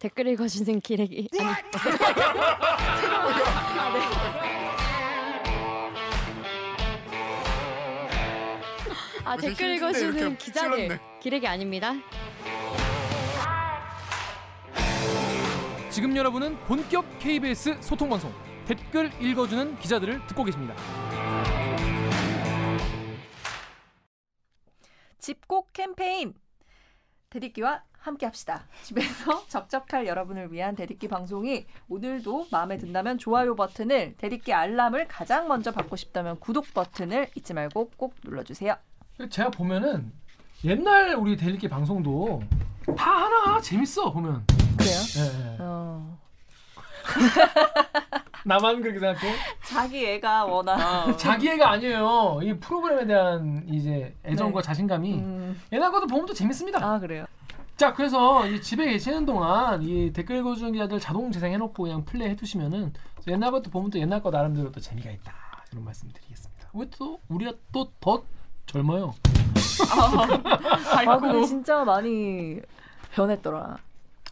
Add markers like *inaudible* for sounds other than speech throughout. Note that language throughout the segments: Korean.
댓글 읽어주는 기레기 아니 아, 네. 아 댓글 읽어주는 기자들. 기레기 아닙니다. 지금 여러분은 본격 KBS 소통 방송 댓글 읽어주는 기자들을 듣고 계십니다. 집콕 캠페인 대리기와 함께 합시다. 집에서 *laughs* 적적할 여러분을 위한 대리기 방송이 오늘도 마음에 든다면 좋아요 버튼을 대리기 알람을 가장 먼저 받고 싶다면 구독 버튼을 잊지 말고 꼭 눌러주세요. 제가 보면은 옛날 우리 데일리 방송도 다 하나 재밌어 보면. 그래요? 어, *laughs* 나만 그렇게 생각해? 자기 애가 워낙 자기 애가 아니에요. 이 프로그램에 대한 이제 애정과 네. 자신감이 음, 옛날 것도 보면 또 재밌습니다. 아 그래요. 자 그래서 이 집에 계시는 동안 이 댓글 읽어주는 기자들 자동 재생해놓고 그냥 플레이 해두시면은 옛날 것도 보면 또 옛날 거 나름대로 또 재미가 있다 이런 말씀드리겠습니다. 왜 또 우리가 또 더 젊어요? 아 근데 진짜 많이 변했더라.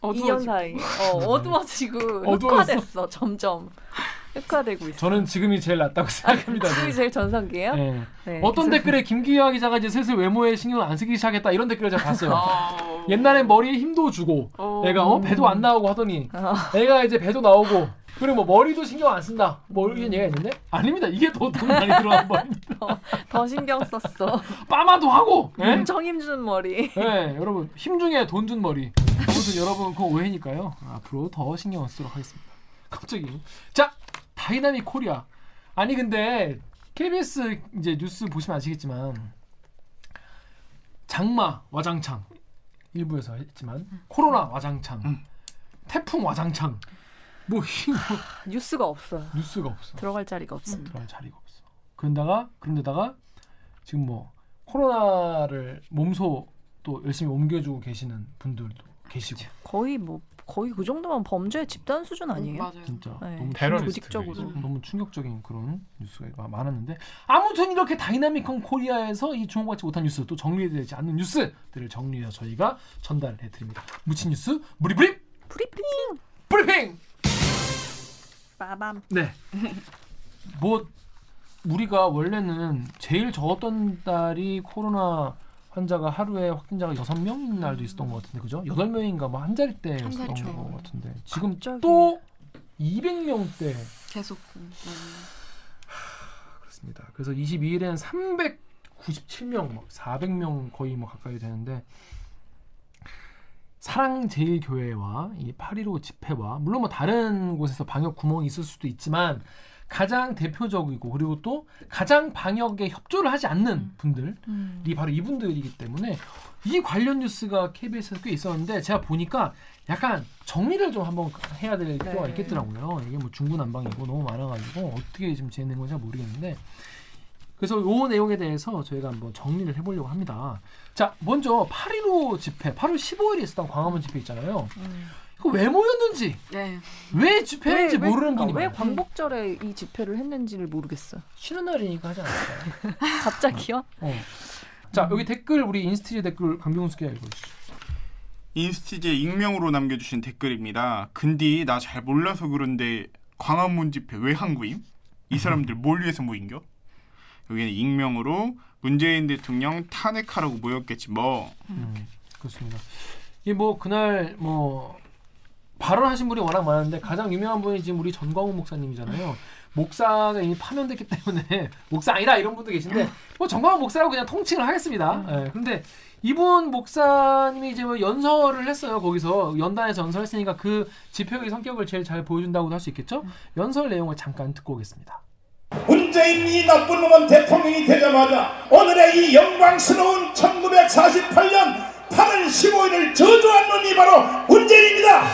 2년 사이 어, 어두워지고 어두워졌어. 흑화됐어 점점 흑화되고 있어. 저는 지금이 제일 낫다고 생각합니다. 지금이 제일 전성기예요? 네. 네. 어떤 댓글에 김기화 기자가 이제 슬슬 외모에 신경을 안 쓰기 시작했다 이런 댓글을 제가 봤어요. 옛날에 머리에 힘도 주고 애가 어 배도 안 나오고 하더니 어. 애가 이제 배도 나오고 그리고 뭐 머리도 신경 안 쓴다. 뭐 이런 얘기가 있는데? 아닙니다. 이게 더돈 많이 들어간 머리입니다. *laughs* 더 신경 썼어. 빠마도 하고 예? 엄청 힘주는 머리. 네, 여러분 힘 중에 돈 준 머리. 아무튼 여러분 그거 오해니까요. 앞으로 더 신경 쓰도록 하겠습니다. 갑자기. 자 Dynamic Korea. 아니 근데 KBS 이제 뉴스 보시면 아시겠지만 장마 와장창. 일부에서 했지만 코로나 와장창. 음. 태풍 와장창 뭐, 이뭐 뉴스가 없어. 뉴스가 없어 들어갈 자리가 없습니다. 들어갈 자리가 없어 그런다가 그런데다가 지금 뭐 코로나를 몸소 또 열심히 옮겨주고 계시는 분들도 계시고 거의 뭐 거의 그 정도면 범죄 집단 수준 아니에요? 맞아요. 진짜 네. 너무 테러리스트 조직적으로. 너무 충격적인 그런 뉴스가 많았는데 아무튼 이렇게 다이나믹한 코리아에서 이 주목받지 못한 뉴스 또 정리되지 않는 뉴스들을 정리해서 저희가 전달해 드립니다. 묻힌 뉴스 무리브립 프리핑 브리핑. 빠밤. 네. 뭐 우리가 원래는 제일 적었던 달이 코로나 환자가 하루에 확진자가 여섯 명인 날도 있었던 것 같은데 그죠? 여덟 명인가 뭐한한 자릿대. 것 같은데 지금 갑자기. 또 200명대 계속 음, 그렇습니다. 그래서 22일엔 397명, 뭐 400명 거의 뭐 가까이 되는데 사랑제일교회와 이8.15 집회와 물론 뭐 다른 곳에서 방역 구멍이 있을 수도 있지만 가장 대표적이고 그리고 또 가장 방역에 협조를 하지 않는 분들이 음. 바로 이분들이기 때문에 이 관련 뉴스가 KBS에서 꽤 있었는데 제가 보니까 약간 정리를 좀 한번 해야 될 필요가 네. 있겠더라고요. 이게 뭐 중구난방이고 너무 많아가지고 어떻게 지금 진행된 건지 잘 모르겠는데 그래서 요 내용에 대해서 저희가 한번 정리를 해보려고 합니다. 자, 먼저 8.15 집회, 8월 15일에 있었던 광화문 집회 있잖아요. 음. 왜 모였는지, 네. 왜 집회했는지 왜- 모르는 왜, 분이 왜 많아요. 광복절에 이 집회를 했는지를 모르겠어. 쉬는 날이니까 하지 않았을까요? *laughs* 갑자기요? 어. 자, 여기 댓글 우리 인스티제 댓글 강병수 기자 읽어주시죠. 인스티제 익명으로 남겨주신 댓글입니다. 근디 나 잘 몰라서 그런데 광화문 집회 왜 한구임? 이 사람들 뭘 위해서 모인겨? 여기는 익명으로 문재인 대통령 탄핵하라고 모였겠지 뭐. 음, 그렇습니다. 이 뭐 그날 뭐 발언하신 분이 워낙 많은데 가장 유명한 분이 지금 우리 전광훈 목사님이잖아요. 목사가 이미 파면됐기 때문에 *laughs* 목사 아니다 이런 분도 계신데 뭐 전광훈 목사라고 그냥 통칭을 하겠습니다. 예, 근데 이분 목사님이 이제 뭐 연설을 했어요. 거기서 연단에서 연설했으니까 그 집회의 성격을 제일 잘 보여준다고도 할 수 있겠죠. 연설 내용을 잠깐 듣고 오겠습니다. 문재인 이 나쁜 놈은 대통령이 되자마자 오늘의 이 영광스러운 1948년 8월 15일을 저주한 놈이 바로 문재인입니다.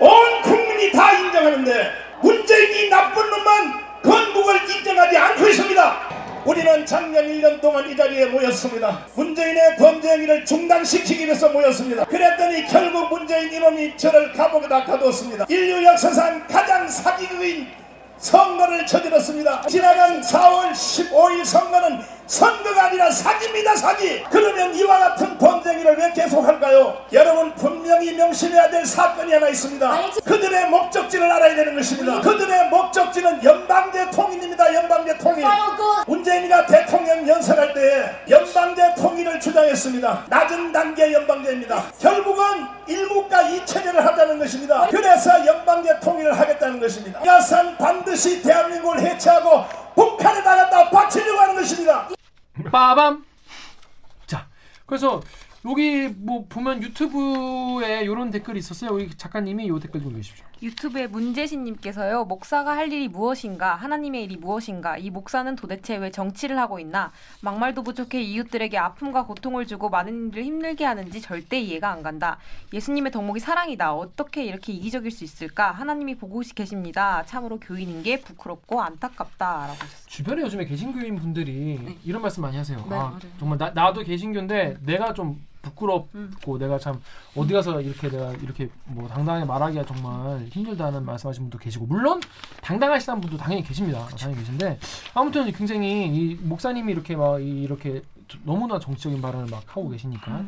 온 국민이 다 인정하는데 문재인 이 나쁜 놈만 건국을 인정하지 않고 있습니다. 우리는 작년 1년 동안 이 자리에 모였습니다. 문재인의 범죄 행위를 중단시키기 위해서 모였습니다. 그랬더니 결국 문재인 이놈이 저를 감옥에다 가두었습니다. 인류 역사상 가장 사기극인 선거를 저질렀습니다. 지나간 4월 15일 선거는 선거가 아니라 사기입니다 사기. 그러면 이와 같은 범죄기를 왜 계속할까요? 여러분 분명히 명심해야 될 사건이 하나 있습니다. 그들의 목적지를 알아야 되는 것입니다. 그들의 목적지는 연방제 통일입니다. 연방제 통일. 문재인이가 대통령 연설할 때 연방제 통일을 주장했습니다. 낮은 단계 연방제입니다. 결국은 일국가 이체제를 하자는 것입니다. 그래서 연방제 통일을 하겠다는 것입니다. 야산 반드시 대한민국을 해체하고 북한에 나갔다 바치려고 하는 것입니다. 빠밤. 자, 그래서 여기 뭐 보면 유튜브에 이런 댓글이 있었어요. 우리 작가님이 이 댓글 좀 읽으십시오. 유튜브에 문재신님께서요 목사가 할 일이 무엇인가 하나님의 일이 무엇인가 이 목사는 도대체 왜 정치를 하고 있나 막말도 부족해 이웃들에게 아픔과 고통을 주고 많은 일을 힘들게 하는지 절대 이해가 안 간다. 예수님의 덕목이 사랑이다. 어떻게 이렇게 이기적일 수 있을까? 하나님이 보고 계십니다. 참으로 교인인 게 부끄럽고 안타깝다라고 하셨어요 주변에 요즘에 개신교인 분들이 이런 말씀 많이 하세요. 네, 아. 정말 나, 나도 개신교인데 내가 좀 부끄럽고 내가 참 어디 가서 이렇게 내가 이렇게 뭐 당당하게 말하기가 정말 힘들다는 말씀하시는 분도 계시고 물론 당당하시다는 분도 당연히 계십니다. 당연히 계신데 아무튼 굉장히 이 목사님이 이렇게 막 이- 이렇게 너무나 정치적인 발언을 막 하고 계시니까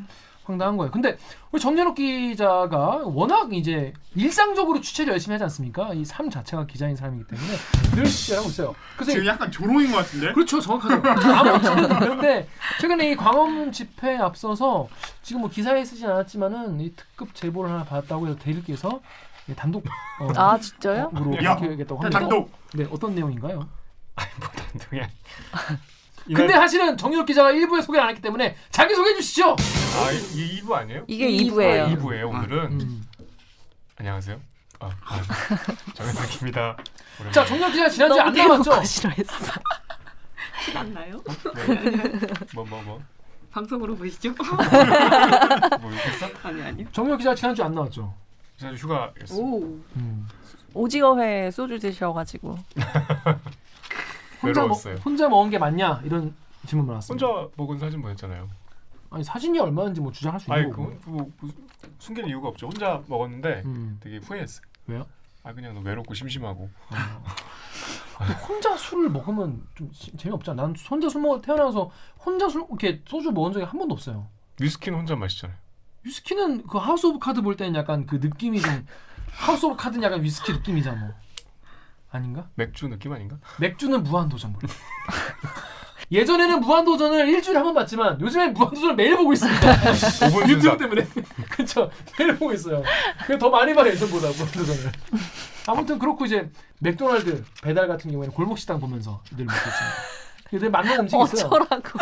황당한 거예요. 근데 우리 정연욱 기자가 워낙 이제 일상적으로 취재를 열심히 하지 않습니까? 이 삶 자체가 기자인 사람이기 때문에 늘 취재를 하고 있어요. 그래서 지금 약간 조롱인 것 같은데? 그렇죠, 정확하죠. 아무튼 그런데 최근에 이 광화문 집회에 앞서서 지금 뭐 기사에 쓰진 않았지만은 이 특급 제보를 하나 받았다고 해서 대리께서 예, 단독 어, 아 진짜요? 으로 야, 밝혀야겠다고 합니다. 단독. 네, 어떤 내용인가요? 그냥 근데 사실은 정유럽 기자가 1부에 소개 안 했기 때문에 자기 소개해 주시죠. 아, 이 2부 아니에요? 이게 이- 2부예요. 아, 2부예요, 오늘은. 음. 안녕하세요. 아, 아 정현석입니다. 자, 정유럽 기자 지난주에 안 나왔죠? 싫어했어. 맞나요? 뭐, 뭐, 뭐. 방송으로 보시죠 뭐 욕했어? 아니 아니요 정유럽 기자 지난주 안 나왔죠? 지난주 휴가였어. 오 음. 오징어회 소주 드셔가지고 *laughs* 혼자 먹, 외로웠어요. 혼자 먹은 게 맞냐 이런 질문 많았습니다. 혼자 먹은 사진 보냈잖아요. 아니 사진이 얼마인지 뭐 주장할 수 아니, 있는 거고. 그 뭐, 뭐, 숨길 이유가 없죠. 혼자 먹었는데 음. 되게 후회했어요. 왜요? 아, 그냥 너무 외롭고 심심하고. 근데 혼자 술을 먹으면 좀 시- 재미없잖아. 난 혼자 술 먹어 태어나서 혼자 술 이렇게 소주 먹은 적이 한 번도 없어요. 위스키는 혼자 마시잖아요. 위스키는 그 House of Cards 볼 때는 약간 그 느낌이 좀 House of Cards는 약간 위스키 느낌이잖아. 뭐. 아닌가? 맥주 느낌 아닌가? 맥주는 무한도전 뭐. 예전에는 무한도전을 일주일에 한 번 봤지만 요즘엔 무한도전을 매일 보고 있습니다. 5분 유튜브. 때문에 *laughs* 그쵸 매일 보고 있어요. 그게 더 많이 봐요 예전보다 무한도전을. 아무튼 그렇고 이제 맥도날드 배달 같은 경우에는 골목 식당 보면서 늘 먹고 있습니다. 늘 만난 음식이 있어요. 어쩌라고.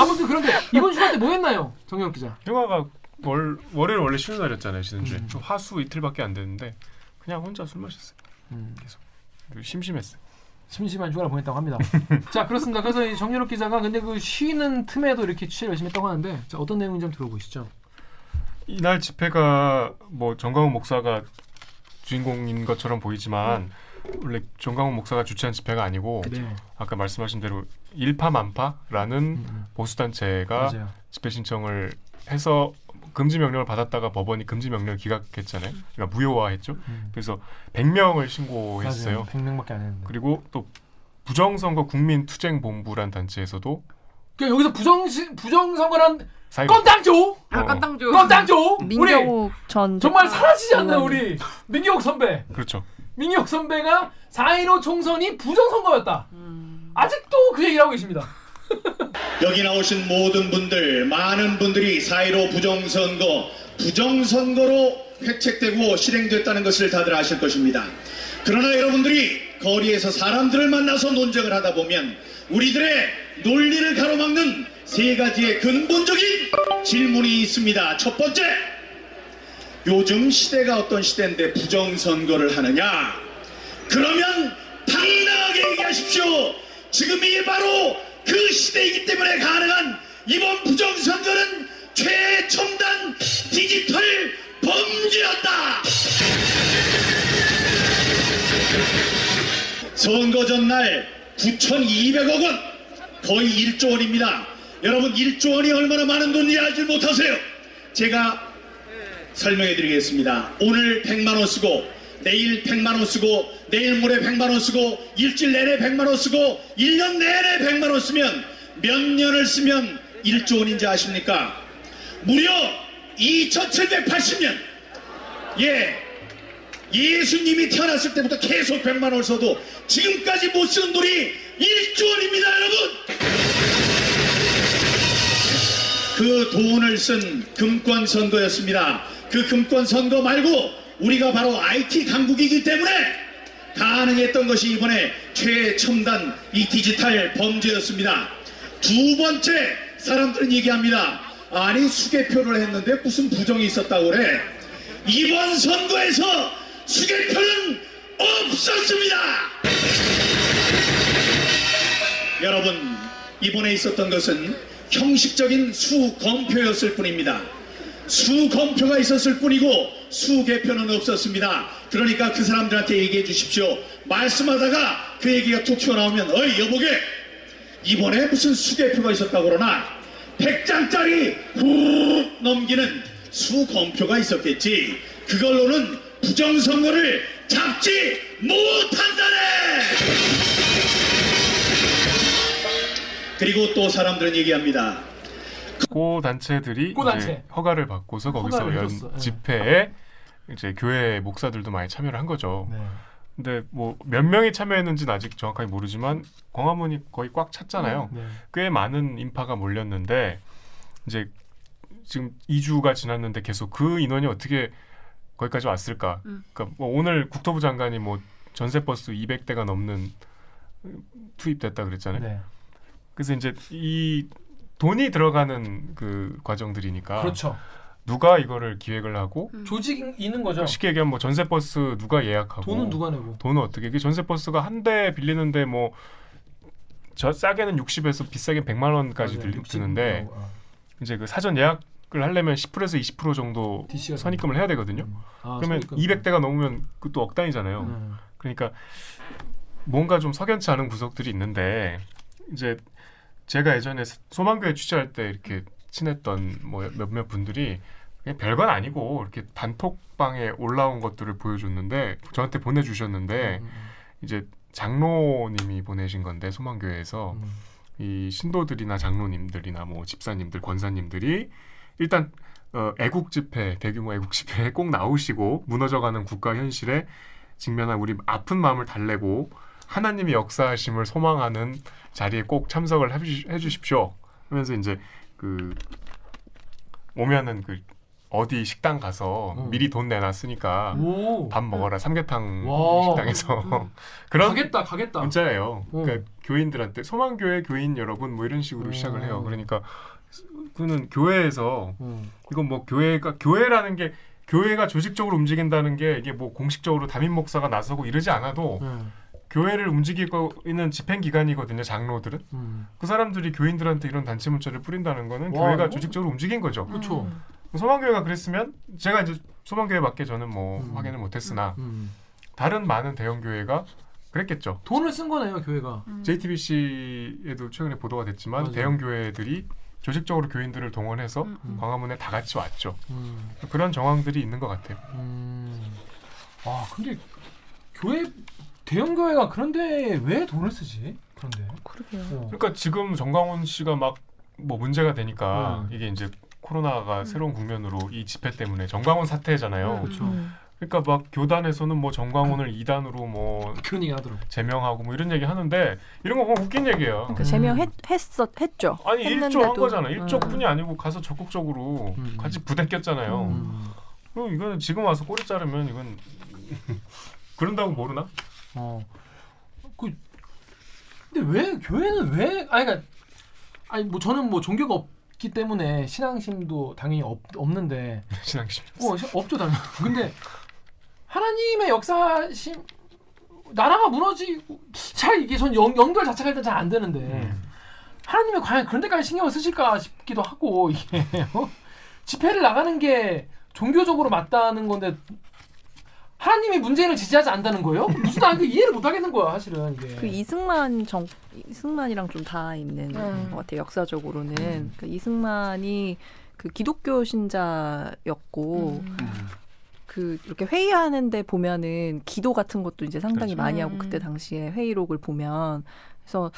아무튼 그런데 이번 휴가 때 뭐 했나요, 정영 기자? 휴가가 월 월요일 원래 쉬는 날이었잖아요 지난주에 음. 좀 화수 이틀밖에 안 됐는데 그냥 혼자 술 마셨어요 음, 그리고 심심했어요 심심한 휴가를 보냈다고 합니다. *laughs* 자 그렇습니다. 그래서 이 정유럽 기자가 근데 그 쉬는 틈에도 이렇게 취재를 열심히 했다고 하는데 자, 어떤 내용인지 좀 들어보시죠. 이날 집회가 뭐 정광훈 목사가 주인공인 것처럼 보이지만 원래 정광훈 목사가 주최한 집회가 아니고 네, 아까 말씀하신 대로 일파만파라는 음, 보수 단체가. 집회 신청을 해서 금지 명령을 받았다가 법원이 금지 명령을 기각했잖아요. 그러니까 무효화했죠. 음. 그래서 100명을 신고했어요. 맞아요. 100명밖에 안 했는데. 그리고 또 부정선거 국민투쟁본부란 단체에서도 그 여기서 부정 부정선거란 사이 건당조, 아 어. 건당조. 우리 민경욱 전 정말 사라지지 의원님. 우리 민경욱 선배. 그렇죠. 민경욱 선배가 4.15 총선이 부정선거였다. 아직도 그 얘기를 하고 계십니다. *laughs* 여기 나오신 모든 분들, 많은 분들이 4.15 부정선거, 부정선거로 획책되고 실행됐다는 것을 다들 아실 것입니다. 그러나 여러분들이 거리에서 사람들을 만나서 논쟁을 하다 보면 우리들의 논리를 가로막는 세 가지의 근본적인 질문이 있습니다. 첫 번째, 요즘 시대가 어떤 시대인데 부정선거를 하느냐? 그러면 당당하게 얘기하십시오. 지금이 바로 그 시대이기 때문에 가능한 이번 부정선거는 최첨단 디지털 범죄였다. 선거 전날 9,200억 원, 거의 1조 원입니다. 여러분 1조 원이 얼마나 많은 돈인지 알지 못하세요. 제가 설명해 드리겠습니다. 오늘 100만 원 쓰고 내일 100만 원 쓰고 내일 모레 100만 원 쓰고 일주일 내내 100만 원 쓰고 1년 내내 100만 원 쓰면 몇 년을 쓰면 1조 원인지 아십니까? 무려 2780년 예 예수님이 태어났을 때부터 계속 100만 원을 써도 지금까지 못 쓰는 돈이 1조 원입니다 여러분 그 돈을 쓴 금권 선거였습니다. 그 금권 선거 말고 우리가 바로 IT 강국이기 때문에 가능했던 것이 이번에 최첨단 이 디지털 범죄였습니다. 두 번째 사람들은 얘기합니다. 아니 수개표를 했는데 무슨 부정이 있었다고 그래. 이번 선거에서 수개표는 없었습니다. 여러분 이번에 있었던 것은 형식적인 수검표였을 뿐입니다. 수검표가 있었을 뿐이고 수개표는 없었습니다. 그러니까 그 사람들한테 얘기해 주십시오. 말씀하다가 그 얘기가 툭 튀어나오면 어이 여보게 이번에 무슨 수개표가 있었다고 그러나 100장짜리 후 넘기는 수검표가 있었겠지. 그걸로는 부정선거를 잡지 못한다네! 그리고 또 사람들은 얘기합니다. 고 단체들이 고 이제 단체. 허가를 받고서 거기서 허가를 연 해줬어. 예. 집회에 이제 교회 목사들도 많이 참여를 한 거죠. 네. 근데 뭐 몇 명이 참여했는지는 아직 정확하게 모르지만 광화문이 거의 꽉 찼잖아요. 네. 꽤 많은 인파가 몰렸는데 이제 지금 2주가 지났는데 계속 그 인원이 어떻게 거기까지 왔을까? 음. 그러니까 뭐 오늘 국토부 장관이 뭐 전세 버스 200대가 넘는 투입됐다 그랬잖아요. 네. 그래서 이제 이 돈이 들어가는 그 과정들이니까 그렇죠. 누가 이거를 기획을 하고 조직이 있는 거죠. 쉽게 얘기하면 뭐 전세 버스 누가 예약하고 돈은 누가 내고? 돈은 어떻게 이게 전세 버스가 한 대 빌리는데 뭐 저 싸게는 60에서 비싸게 100만 원까지 맞아요. 들, 60 드는데 어. 이제 그 사전 예약을 하려면 10%에서 20% 정도 선입금을 해야 되거든요. 음. 아, 그러면 선입금. 200대가 넘으면 그것도 억 단위잖아요. 네. 그러니까 뭔가 좀 석연치 않은 구석들이 있는데 이제 제가 예전에 소망교회 취재할 때 이렇게 친했던 뭐 몇몇 분들이 별건 아니고 이렇게 단톡방에 올라온 것들을 보여줬는데 저한테 보내주셨는데 음, 이제 장로님이 보내신 건데 소망교회에서 음, 음. 이 신도들이나 장로님들이나 뭐 집사님들 권사님들이 일단 어, 애국 집회 대규모 애국 집회에 꼭 나오시고 무너져가는 국가 현실에 직면한 우리 아픈 마음을 달래고 하나님의 역사하심을 소망하는 자리에 꼭 참석을 해주, 해주십시오 하면서 이제 그 오면은 그 어디 식당 가서 음. 미리 돈 내놨으니까 오. 밥 먹어라 삼계탕 와. 식당에서 *laughs* 그런 가겠다 가겠다. 문자예요. 음. 그러니까 교인들한테 소망교회 교인 여러분 뭐 이런 식으로 음. 시작을 해요. 그러니까 그는 교회에서 음. 이건 뭐 교회가 교회라는 게 교회가 조직적으로 움직인다는 게 이게 뭐 공식적으로 담임 목사가 나서고 이러지 않아도 음. 교회를 움직이고 있는 집행 기관이거든요. 장로들은 음. 그 사람들이 교인들한테 이런 단체 문자를 뿌린다는 거는 와, 교회가 이거- 조직적으로 움직인 거죠. 그렇죠. 소망교회가 그랬으면 제가 이제 소망교회 밖에 저는 뭐 음. 확인을 못했으나 음. 다른 많은 대형 교회가 그랬겠죠. 돈을 쓴 거네요 교회가. JTBC에도 최근에 보도가 됐지만 맞아요. 대형 교회들이 조직적으로 교인들을 동원해서 음. 광화문에 다 같이 왔죠. 음. 그런 정황들이 있는 것 같아요. 음. 아 근데 교회 대형 교회가 그런데 왜 돈을 쓰지? 그런데. 그러게요. 어. 그러니까 지금 정광훈 씨가 막 뭐 문제가 되니까 음. 이게 이제 코로나가 새로운 국면으로 이 집회 때문에 정광훈 사태잖아요. 그렇죠. 음. 그러니까 막 교단에서는 뭐 정광훈을 이단으로 뭐 하더라고. 제명하고 뭐 이런 얘기 하는데 이런 거 보면 웃긴 얘기예요. 그러니까 음. 제명했 했었 했죠. 아니 일조 한. 거잖아. 일조 음. 뿐이 아니고 가서 적극적으로 음. 같이 부대꼈잖아요. 음. 그럼 이거는 지금 와서 꼬리 자르면 이건 *laughs* 그런다고 모르나? 어. 그 근데 왜 교회는 왜 아니 그러니까 아니 뭐 저는 뭐 종교가 없기 때문에 신앙심도 당연히 없, 없는데 *laughs* 신앙심. 어 시- 없죠 당연히. 근데 하나님의 역사심 나라가 무너지고 잘 이게 전 연, 연결 자체가 일단 잘 안 되는데 음. 하나님이 과연 그런 데까지 신경을 쓰실까 싶기도 하고 이게 *laughs* 어? 집회를 나가는 게 종교적으로 맞다는 건데 하나님이 문재인을 지지하지 않는다는 거예요? 무슨 나 이거 이해를 못 하겠는 거야 사실은 이게. 그 이승만 정 이승만이랑 좀 다 있는 음. 것 같아요. 역사적으로는 음. 그 이승만이 그 기독교 신자였고 음. 음. 그그 이렇게 회의하는데 보면은 기도 같은 것도 이제 상당히 그렇죠. 많이 하고 음. 그때 당시에 회의록을 보면 그래서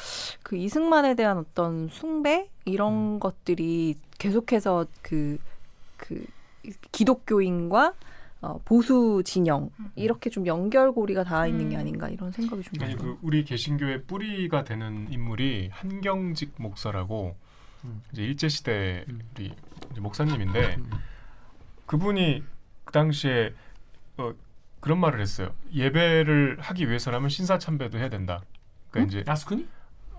그 이승만에 대한 어떤 숭배 이런 음. 것들이 계속해서 그그 기독교인과 어, 보수 진영 이렇게 좀 연결고리가 닿아 있는 게 음. 아닌가 이런 생각이 좀 아니 들어요. 그 우리 개신교의 뿌리가 되는 인물이 한경직 목사라고 음. 이제 일제 시대 음. 우리 목사님인데 음. 그분이 그 당시에 어, 그런 말을 했어요. 예배를 하기 위해서라면 신사 참배도 해야 된다. 그러니까 이제 야스쿠니?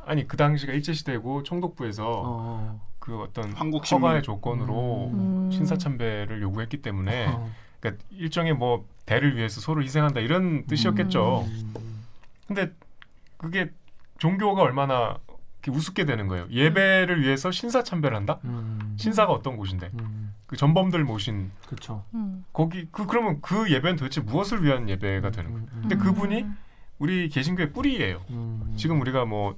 아니 그 당시가 일제 시대고 총독부에서 어. 그 어떤 한국 신문. 허가의 조건으로 음. 신사 참배를 요구했기 때문에 어. 그러니까 일종의 뭐 대를 위해서 서로 희생한다 이런 뜻이었겠죠. 음. 근데 그게 종교가 얼마나 이렇게 우습게 되는 거예요. 예배를 위해서 신사 참배를 한다? 음. 신사가 어떤 곳인데? 음. 그 전범들 모신 그렇죠. 음. 거기 그 그러면 그 예배는 도대체 무엇을 위한 예배가 되는 거예요? 근데 그분이 우리 개신교의 뿌리예요. 음. 지금 우리가 뭐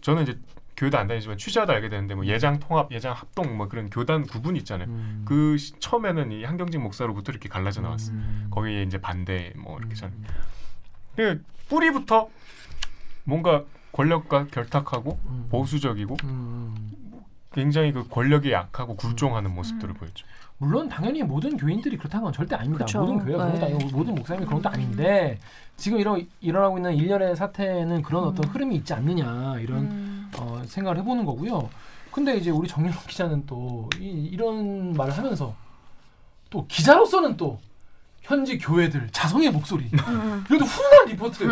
저는 이제 교회도 안 다니지만 취재하다 알게 되는데 뭐 예장 통합, 예장 합동 뭐 그런 교단 구분 있잖아요. 음. 그 시- 처음에는 이 한경직 목사로부터 이렇게 갈라져 나왔어요. 음. 거기에 이제 반대 뭐 이렇게 잘 음. 그 뿌리부터 뭔가 권력과 결탁하고 음. 보수적이고 음. 굉장히 그 권력이 약하고 굴종하는 모습들을 보였죠. 물론 당연히 모든 교인들이 그렇다는 건 절대 아닙니다. 그쵸. 모든 교회가 그런 것도 네. 모든 목사님이 그런 것도 아닌데 지금 이런 일어나고 있는 일련의 사태는 그런 어떤 음. 흐름이 있지 않느냐 이런 음. 어, 생각을 해보는 거고요. 근데 이제 우리 정윤호 기자는 또 이, 런 말을 하면서 또 기자로서는 또 현지 교회들 자성의 목소리 음. 이것도 훈훈한 리포트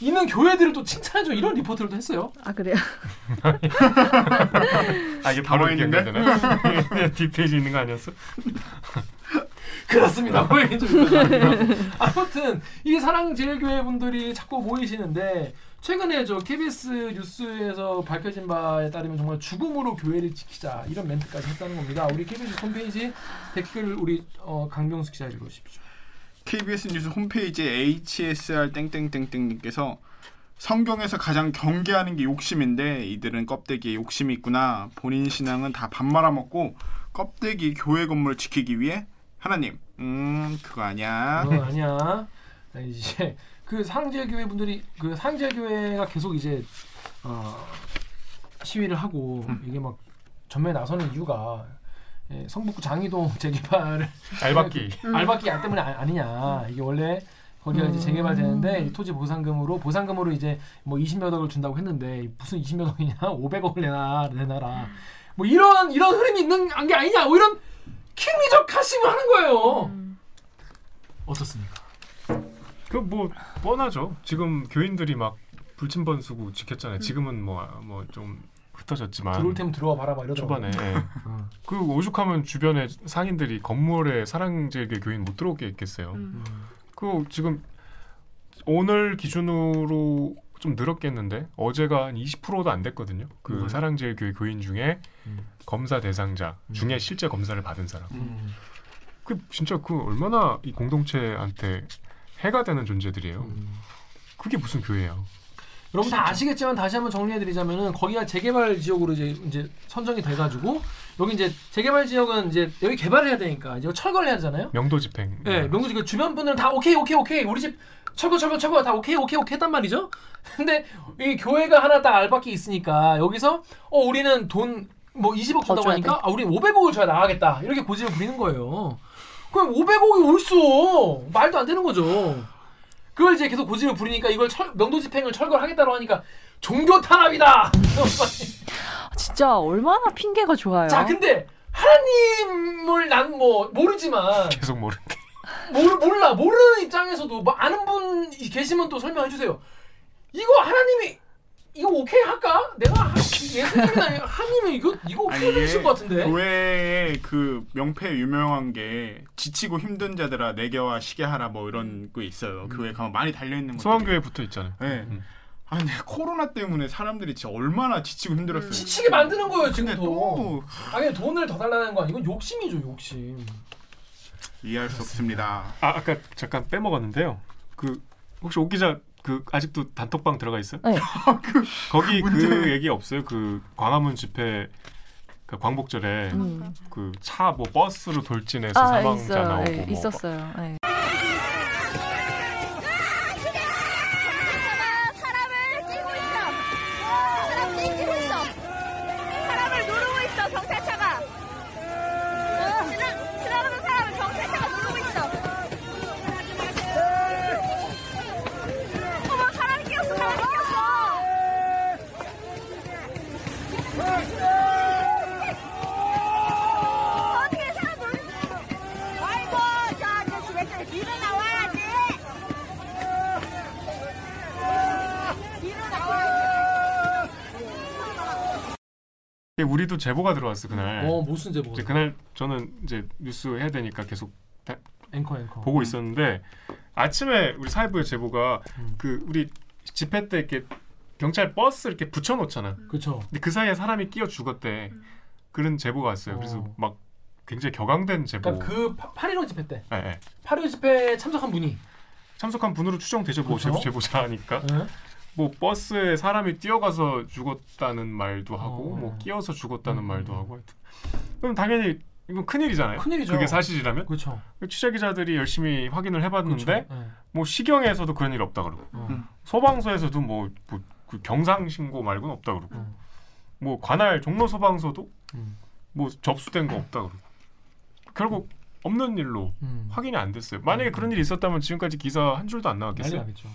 있는 교회들을 또 칭찬해줘 이런 리포트를 또 했어요. 아 그래요? *laughs* 아 이게 바로 이렇게 당황했는데? 연결되나? 뒷페이지 있는 거 아니었어? *laughs* 그렇습니다. 뭐 얘기 좀. 아무튼 이 사랑제일교회 분들이 자꾸 모이시는데 최근에 저 KBS 뉴스에서 밝혀진 바에 따르면 정말 죽음으로 교회를 지키자 이런 멘트까지 했다는 겁니다. 우리 KBS 홈페이지 댓글 우리 어, 강병수 기자 읽어주십시오. KBS 뉴스 홈페이지에 HSR 땡땡땡땡님께서 성경에서 가장 경계하는 게 욕심인데 이들은 껍데기에 욕심이 있구나. 본인 신앙은 다 밥 말아먹고 껍데기 교회 건물을 지키기 위해 하나님, 음 그거 아니야. 어, 아니야. 아, 이제 그 사랑제일교회 분들이 그 사랑제일교회가 계속 이제 어, 시위를 하고 이게 막 전면에 나서는 이유가 예, 성북구 장이동 *laughs* 재개발을 알박기. 알바끼 알 때문에 아, 니냐. 이게 원래 거기가 이제 재개발되는데 이 토지 보상금으로 보상금으로 이제 뭐 20몇 억을 준다고 했는데 무슨 20몇 억이냐? 500억을 *laughs* 내놔 내놔라. 뭐 이런 이런 흐름이 있는 게 아니냐? 뭐 이런 킹리적 하심을 하는 거예요 어떻습니까? 그 뭐 뻔하죠. 지금 교인들이 막 불침번 수고 지켰잖아요. 지금은 뭐 뭐 좀 흩어졌지만 들어올 테면 들어와 봐라 막 이러더라고 초반에 예. 어. *laughs* 그 오죽하면 주변에 상인들이 건물에 사랑제일교 교인 못 들어오게 했겠어요. 음. 그 지금 오늘 기준으로 좀 늘었겠는데 어제가 한 20%도 안 됐거든요. 그 뭐가요? 사랑제일교회 교인 중에 음. 검사 대상자 음. 중에 실제 검사를 받은 사람. 음. 그 진짜 그 얼마나 이 공동체한테 해가 되는 존재들이에요. 음. 그게 무슨 교회예요? 여러분 다 아시겠지만 다시 한번 정리해드리자면은 거기가 재개발 지역으로 이제 이제 선정이 돼가지고 여기 이제 재개발 지역은 이제 여기 개발을 해야 되니까 이제 철거를 해야 되잖아요. 명도 집행. 네, 명수 그 주변 분들은 다 오케이 오케이 오케이 우리 집 철거 철거 철거 다 오케이 오케이 오케이 했단 말이죠. *laughs* 근데 이 교회가 하나 딱 알바끼 있으니까 여기서 어 우리는 돈 뭐 20억 더 준다고 하니까 아 우리 500억을 줘야 나가겠다 이렇게 고집을 부리는 거예요. 그럼 500억이 어딨어 말도 안 되는 거죠. 그걸 이제 계속 고집을 부리니까 이걸 철, 명도 집행을 철거를 하겠다고 하니까 종교 탄압이다. 진짜 얼마나 핑계가 좋아요. 자 근데 하나님을 난 뭐 모르지만 계속 모르는데. 모르, 몰라 모르는 입장에서도 뭐 아는 분 계시면 또 설명해 주세요. 이거 하나님이 이거 오케이 할까? 내가 하- 예수님이나 하나님이 이거 이거 오케이 해주실 것 같은데. 교회의 그 명패 유명한 게 지치고 힘든 자들아 내게와 시게 하라 뭐 이런 거 있어요. 교회 가면 많이 달려 있는 거. 소환교회 붙어 있잖아요. 네. 음. 아 근데 코로나 때문에 사람들이 진짜 얼마나 지치고 힘들었어요. 지치게 만드는 거예요 근데 지금 더. 또 아니 돈을 더 달라는 거 아니고 욕심이죠 욕심. 이해할 수 없습니다. 아 아까 잠깐 빼먹었는데요. 그 혹시 오 기자 그 아직도 단톡방 들어가 있어요? 네. *laughs* 거기 그 얘기 *laughs* 없어요? 그 광화문 집회 그 광복절에 음. 그차 뭐 버스로 돌진해서 아 사망자 있어요. 나오고 예, 뭐 있었어요. 예. 우리도 제보가 들어왔어 그날. 어 무슨 제보? 이제 그날 저는 이제 뉴스 해야 되니까 계속 앵커 앵커. 보고 음. 있었는데 아침에 우리 사회부의 제보가 음. 그 우리 집회 때 이렇게 경찰 버스 이렇게 붙여놓잖아. 그렇죠. 근데 그 사이에 사람이 끼어 죽었대. 그런 제보가 왔어요. 그래서 어. 막 굉장히 격앙된 제보. 그러니까 그8.15 집회 때 예, 예. 8.15 집회에 참석한 분이 참석한 분으로 추정되죠. 뭐 그쵸? 제보 제보자니까. 예? 뭐 버스에 사람이 뛰어가서 죽었다는 말도 하고 어. 뭐 끼어서 죽었다는 음. 말도 하고 하여튼. 그럼 당연히 이건 큰일이잖아요. 큰일이죠. 그게 사실이라면 그렇죠. 취재 기자들이 열심히 확인을 해봤는데 그렇죠. 예. 뭐 시경에서도 그런 일 없다 그러고 어. 음. 소방서에서도 뭐, 뭐 그 경상 신고 말고는 없다 그러고 음. 뭐 관할 종로 소방서도 음. 뭐 접수된 거 없다 그러고 결국 없는 일로 음. 확인이 안 됐어요. 만약에 그런 일이 있었다면 지금까지 기사 한 줄도 안 나왔겠어요. 나겠죠.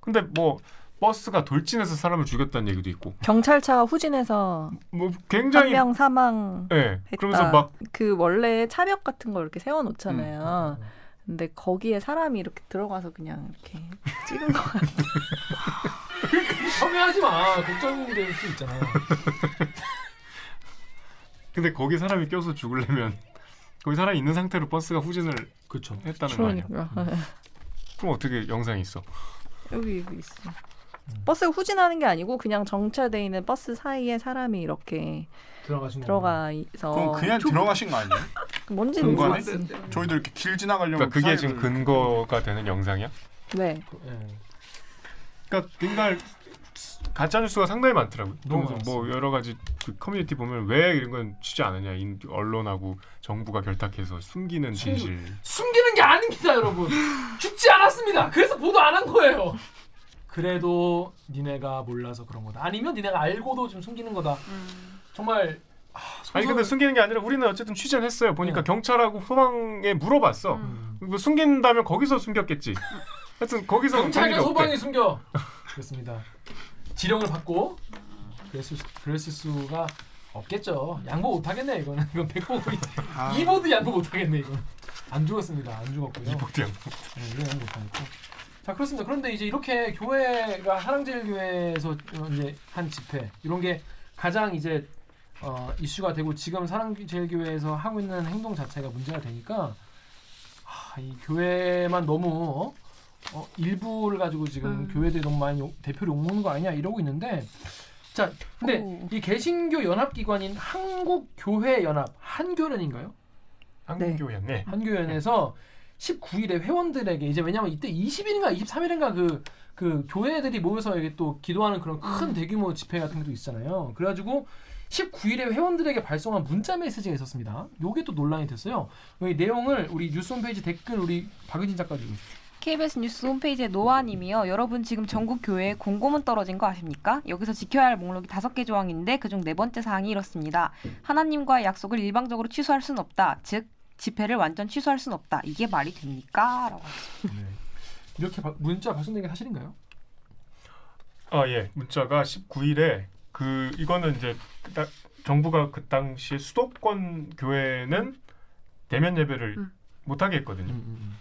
근데 뭐 버스가 돌진해서 사람을 죽였다는 얘기도 있고 경찰차가 후진해서 뭐한 굉장히 명 사망. 예 그러면서 막 그 원래 차벽 같은 거 이렇게 세워 음. 놓잖아요. 근데 거기에 사람이 이렇게 들어가서 그냥 이렇게 찍은 거 같아요. 섭외하지 마. 걱정될 수 있잖아. *laughs* 근데 거기 사람이 껴서 죽으려면 거기 사람이 있는 상태로 버스가 후진을 그렇죠. 했다는 거 아니야? 그러니까 그럼 어떻게 영상이 있어? 여기 여기 있어. 음. 버스가 후진하는 게 아니고 그냥 정차돼 있는 버스 사이에 사람이 이렇게 들어가신 거. 들어가 있어. 그럼 그냥 들어가신 거 아니에요? 뭔지는 공간에? 모르겠어. 저희도 이렇게 길 지나가려면 그러니까 그게 지금 근거가 되는 영상이야? 네. 예. 그러니까 그날 가짜 뉴스가 상당히 많더라고요. 너무 뭐 여러 가지 그 커뮤니티 보면 왜 이런 건 취재 안 하냐, 인- 언론하고 정부가 결탁해서 숨기는 숨- 진실. 숨기는 게 아닙니다, 여러분. 죽지 않았습니다. 그래서 보도 안 한 거예요. 그래도 니네가 몰라서 그런 거다. 아니면 니네가 알고도 좀 숨기는 거다. 정말 아, 아니 근데 숨기는 게 아니라 우리는 어쨌든 취재는 했어요. 보니까 네. 경찰하고 소방에 물어봤어. 음. 뭐 숨긴다면 거기서 숨겼겠지. 하여튼 거기서 경찰과. 소방이 숨겨. 그렇습니다. 지령을 받고 그랬을, 수- 그랬을 수가 없겠죠. 양보 못 하겠네 이거는. 이건 백보 아. *laughs* 이보드 양보 못 하겠네 이건. 안 죽었습니다. 안 죽었고요. 이복대형. 네, 이건 양보 못 하겠고. 자 그렇습니다. 그런데 이제 이렇게 교회가 사랑제일교회에서 어, 이제 한 집회 이런 게 가장 이제 어, 이슈가 되고 지금 사랑제일교회에서 하고 있는 행동 자체가 문제가 되니까 아, 이 교회만 너무 어? 어, 일부를 가지고 지금 음. 교회들이 너무 많이 욕- 대표를 욕먹는 거 아니냐 이러고 있는데 자 근데 오. 이 개신교 연합기관인 한국교회연합 한교련인가요? 한국교회네. 한교연에서 19일에 회원들에게 이제 왜냐면 이때 20일인가 23일인가 그, 그 교회들이 모여서 이게 또 기도하는 그런 큰 대규모 집회 같은 것도 있잖아요. 그래가지고 19일에 회원들에게 발송한 문자 메시지가 있었습니다. 요게 또 논란이 됐어요. 이 내용을 우리 뉴스 홈페이지 댓글 우리 박유진 작가 좀 KBS 뉴스 홈페이지에 노아님이요. 여러분 지금 전국 교회에 공고문 떨어진 거 아십니까? 여기서 지켜야 할 목록이 다섯 개 조항인데 그중 네 번째 사항이 이렇습니다. 하나님과의 약속을 일방적으로 취소할 수는 없다. 즉 집회를 완전 취소할 수는 없다. 이게 말이 됩니까? 라고 하셨습니다. 이렇게 바- 문자 발송된 게 사실인가요? 아 예. 문자가 19일에 그 이거는 이제 그다- 정부가 그 당시에 수도권 교회는 대면 예배를 음. 못 하게 했거든요. 음,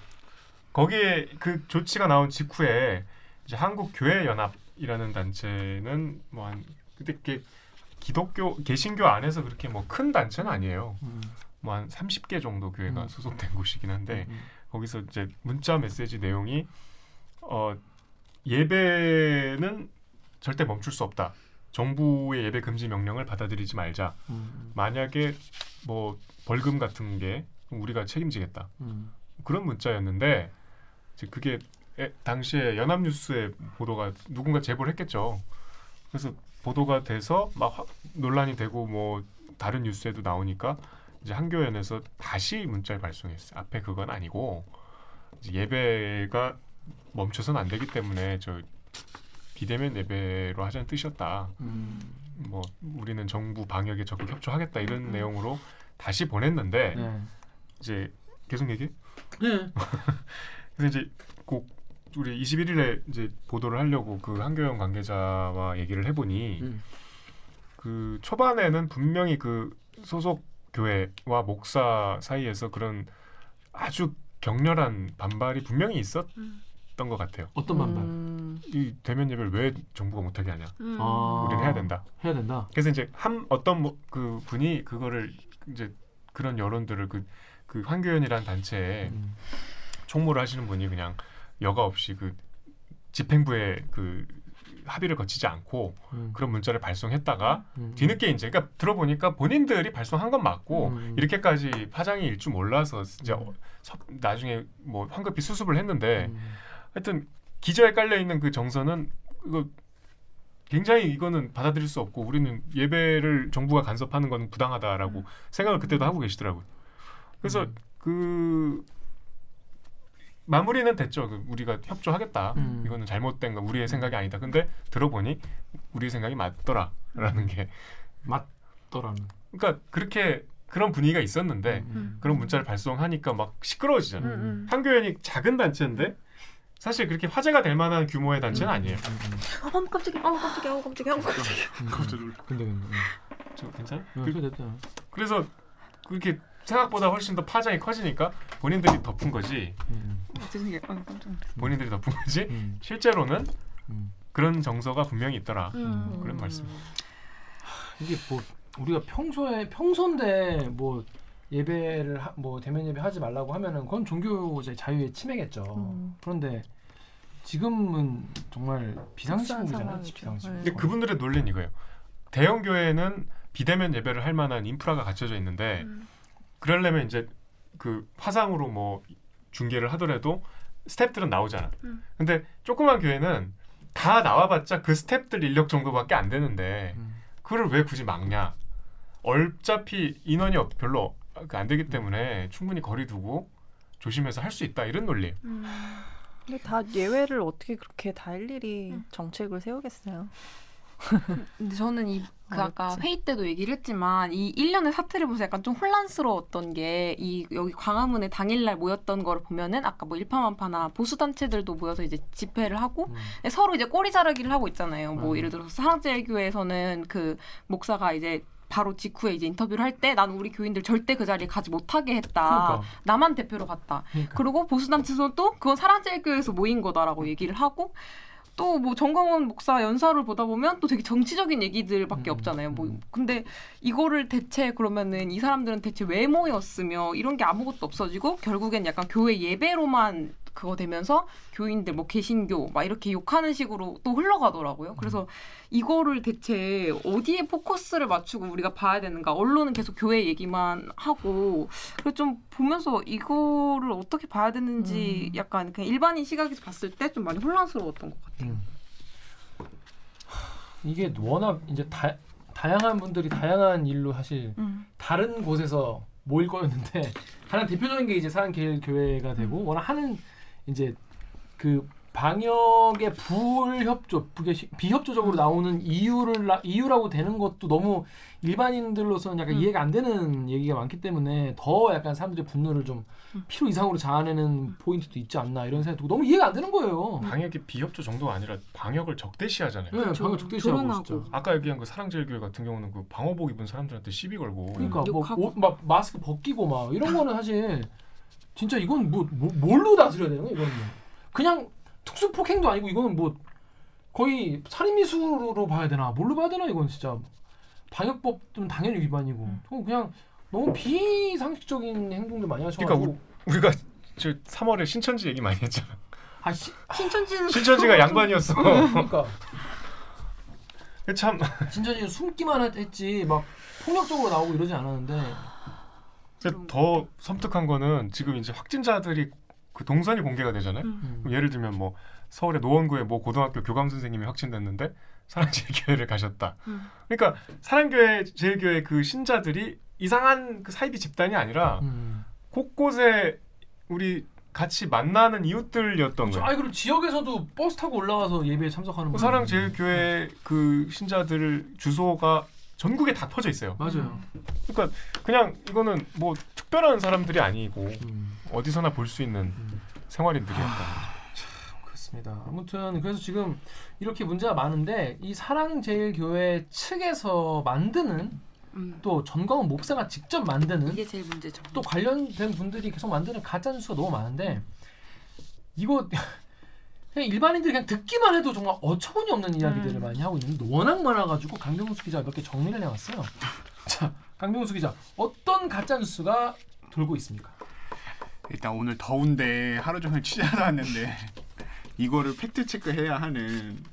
거기에 그 조치가 나온 직후에 이제 한국 교회 연합이라는 단체는 뭐 한 그때 게 기독교 개신교 안에서 그렇게 뭐 큰 단체는 아니에요. 음, 뭐한 30개 정도 교회가 음. 소속된 *laughs* 곳이긴 한데 음, 거기서 이제 문자 메시지 내용이 어 예배는 절대 멈출 수 없다. 정부의 예배 금지 명령을 받아들이지 말자. 음, 만약에 뭐 벌금 같은 게 우리가 책임지겠다. 음, 그런 문자였는데 이제 그게 에, 당시에 연합뉴스에 보도가 누군가 제보를 했겠죠. 그래서 보도가 돼서 막 화- 논란이 되고 뭐 다른 뉴스에도 나오니까 이제 한교연에서 다시 문자를 발송했어요. 앞에 그건 아니고 이제 예배가 멈춰서는 안 되기 때문에 저 비대면 예배로 하자는 뜻이었다. 음. 뭐 우리는 정부 방역에 적극 협조하겠다 이런 내용으로 다시 보냈는데 네. 이제 계속 얘기? 네. *laughs* 그래서 이제 꼭 우리 21일에 이제 보도를 하려고 그 한교영 관계자와 얘기를 해보니 음. 그 초반에는 분명히 그 소속 교회와 목사 사이에서 그런 아주 격렬한 반발이 분명히 있었던 것 같아요. 어떤 반발? 음. 이 대면 예배를 왜 정부가 못하게 하냐? 음. 아. 우리는 해야 된다. 해야 된다. 그래서 이제 한 어떤 뭐, 그 분이 그거를 이제 그런 여론들을 그, 그 황교연이라는 단체에 음. 총무를 하시는 분이 그냥 여과 없이 그 집행부에 그 합의를 거치지 않고 음. 그런 문자를 발송했다가 음. 뒤늦게 이제 그러니까 들어보니까 본인들이 발송한 건 맞고 음. 이렇게까지 파장이 일 줄 몰라서 어, 서- 나중에 뭐 황급히 수습을 했는데 음. 하여튼 기저에 깔려 있는 그 정서는 이거 굉장히 이거는 받아들일 수 없고 우리는 예배를 정부가 간섭하는 건 부당하다라고 생각을 그때도 하고 계시더라고요. 그래서 음. 그 마무리는 됐죠. 그 우리가 협조하겠다. 음. 이거는 잘못된 거 우리의 생각이 아니다. 근데 들어보니 우리의 생각이 맞더라라는 게 맞더라는. 그러니까 그렇게 그런 분위기가 있었는데 음. 그런 문자를 발송하니까 막 시끄러워지잖아요. 음, 음. 한교연이 작은 단체인데 사실 그렇게 화제가 될 만한 규모의 단체는 아니에요. 음. 어 깜짝이야. 어 깜짝이야. 어 깜짝이야. 어 깜짝이야. 음. 갑자기 놀라. 근데 근데. 음. 저 괜찮아? 음. 그. 그래서 그렇게 생각보다 훨씬 더 파장이 커지니까 본인들이 덮은 거지. 음. 어. 본인들이 덮은 거지. 음. 실제로는 음. 그런 정서가 분명히 있더라. 음. 그런 말씀. 이게 뭐 우리가 평소에 평소인데 뭐 예배를 하, 뭐 대면 예배 하지 말라고 하면은 그건 종교의 자유의 침해겠죠. 음. 그런데 지금은 정말 비상시국이잖아요. 상황이죠. 비상시국. 근데 그분들의 논리는 이거예요. 대형 교회는 비대면 예배를 할 만한 인프라가 갖춰져 있는데 음. 그러려면 이제 그 화상으로 뭐 중계를 하더라도 스탭들은 나오잖아. 음. 근데 조그만 교회는 다 나와봤자 그 스탭들 인력 정도밖에 안 되는데 음. 그걸 왜 굳이 막냐? 어차피 인원이 없- 별로 안 되기 때문에 충분히 거리 두고 조심해서 할 수 있다 이런 논리예요. 음. 근데 다 예외를 어떻게 그렇게 다 일일이 정책을 세우겠어요. 근데 저는 이 *laughs* 그 아까. 회의 때도 얘기를 했지만 이 일련의 사태를 보면서 약간 좀 혼란스러웠던 게 이 여기 광화문에 당일날 모였던 거를 보면은 아까 뭐 일파만파나 보수 단체들도 모여서 이제 집회를 하고 음. 근데 서로 이제 꼬리 자르기를 하고 있잖아요. 뭐 음. 예를 들어서 사랑제일교회에서는 그 목사가 이제 바로 직후에 이제 인터뷰를 할때 나는 우리 교인들 절대 그 자리에 가지 못하게 했다. 그러니까. 나만 대표로 갔다. 그러니까. 그리고 보수단체에서는 또 그건 사랑제일교회에서 모인 거다라고 얘기를 하고 또 뭐 정광훈 목사 연사를 보다 보면 또 되게 정치적인 얘기들밖에 음, 없잖아요. 뭐 음. 근데 이거를 대체 그러면은 이 사람들은 대체 왜 모였으며 이런 게 아무것도 없어지고 결국엔 약간 교회 예배로만 그거 되면서 교인들 뭐 개신교 막 이렇게 욕하는 식으로 또 흘러가더라고요. 그래서 이거를 대체 어디에 포커스를 맞추고 우리가 봐야 되는가? 언론은 계속 교회 얘기만 하고 그래서 좀 보면서 이거를 어떻게 봐야 되는지 음. 약간 그냥 일반인 시각에서 봤을 때 좀 많이 혼란스러웠던 것 같아요. 음. 이게 워낙 이제 다, 다양한 분들이 다양한 일로 사실 음. 다른 곳에서 모일 거였는데 *laughs* 가장 대표적인 게 이제 사랑교회가 되고 워낙 하는 이제 그 방역의 불협조, 비협조적으로 나오는 이유를 라- 이유라고 되는 것도 너무 일반인들로서는 약간 음. 이해가 안 되는 얘기가 많기 때문에 더 약간 사람들의 분노를 좀 음. 필요 이상으로 자아내는 포인트도 있지 않나 이런 생각이 들고 너무 이해가 안 되는 거예요. 방역이 비협조 정도가 아니라 방역을 적대시하잖아요. 네, 그렇죠. 방역 적대시하고 조롱하고. 진짜. 아까 얘기한 그 사랑제일교회 같은 경우는 그 방호복 입은 사람들한테 시비 걸고 그러니까 뭐. 옷, 막 마스크 벗기고 막 이런 *laughs* 거는 사실 진짜 이건 뭐, 뭐 뭘로 다스려야 되는 거야 이거는 그냥 특수 폭행도 아니고 이거는 뭐 거의 살인미수로 봐야 되나? 뭘로 봐야 되나? 이건 진짜 방역법은 당연히 위반이고. 그건 그냥 너무 비상식적인 행동들 많이 하셔가지고. 그러니까 우리가 저 3월에 신천지 얘기 많이 했잖아. 아 씨, 신천지는 신천지가 양반이었어. 그러니까. 참. 진짜 숨기만 했- 했지 막 폭력적으로 나오고 이러지 않았는데 더 섬뜩한 거는 지금 이제 확진자들이 그 동선이 공개가 되잖아요. 음. 그럼 예를 들면 뭐 서울의 노원구에 뭐 고등학교 교감 선생님이 확진됐는데 사랑제일교회를 가셨다. 음. 그러니까 사랑교회 제일교회 그 신자들이 이상한 그 사이비 집단이 아니라 음. 곳곳에 우리 같이 만나는 이웃들이었던 저, 거예요. 아니 그리고 지역에서도 버스 타고 올라가서 예배에 참석하는 그 분들. 사랑 제일교회 그 신자들 주소가 전국에 다 퍼져 있어요. 맞아요. 그러니까 그냥 이거는 뭐 특별한 사람들이 아니고 음. 어디서나 볼 수 있는 음. 생활인들이었다. 그렇습니다. 아무튼 그래서 지금 이렇게 문제가 많은데 이 사랑제일교회 측에서 만드는 음. 또 전광훈 목사가 직접 만드는 이게 제일 문제죠. 또 관련된 분들이 계속 만드는 가짜 뉴스가 너무 많은데 이거 그냥 일반인들이 그냥 듣기만 해도 정말 어처구니 없는 이야기들을 음. 많이 하고 있는데 워낙 많아가지고 강병수 기자 가몇개 정리를 해왔어요. *laughs* 자, 강병수 기자 어떤 가짜 뉴스가 돌고 있습니까? 일단 오늘 더운데 하루 종일 취재하러 왔는데 이거를 팩트 체크해야 하는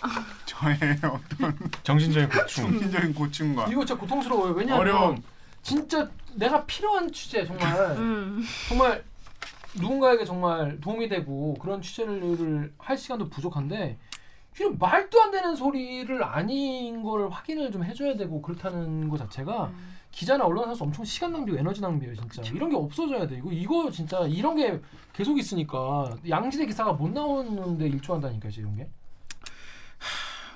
*laughs* 저의 어떤 정신적인 고충. 정신적인 고충과 이거 진짜 고통스러워요. 왜냐하면 어려움. 진짜 내가 필요한 취재 정말 음. 정말 누군가에게 정말 도움이 되고 그런 취재를 할 시간도 부족한데 이런 말도 안 되는 소리를 아닌 걸 확인을 좀 해줘야 되고 그렇다는 것 자체가 기자나 언론사에서 엄청 시간 낭비고 에너지 낭비예요 진짜 이런 게 없어져야 돼 이거 이거 진짜 이런 게 계속 있으니까 양지대 기사가 못 나오는데 일조한다니까 이제 이런 게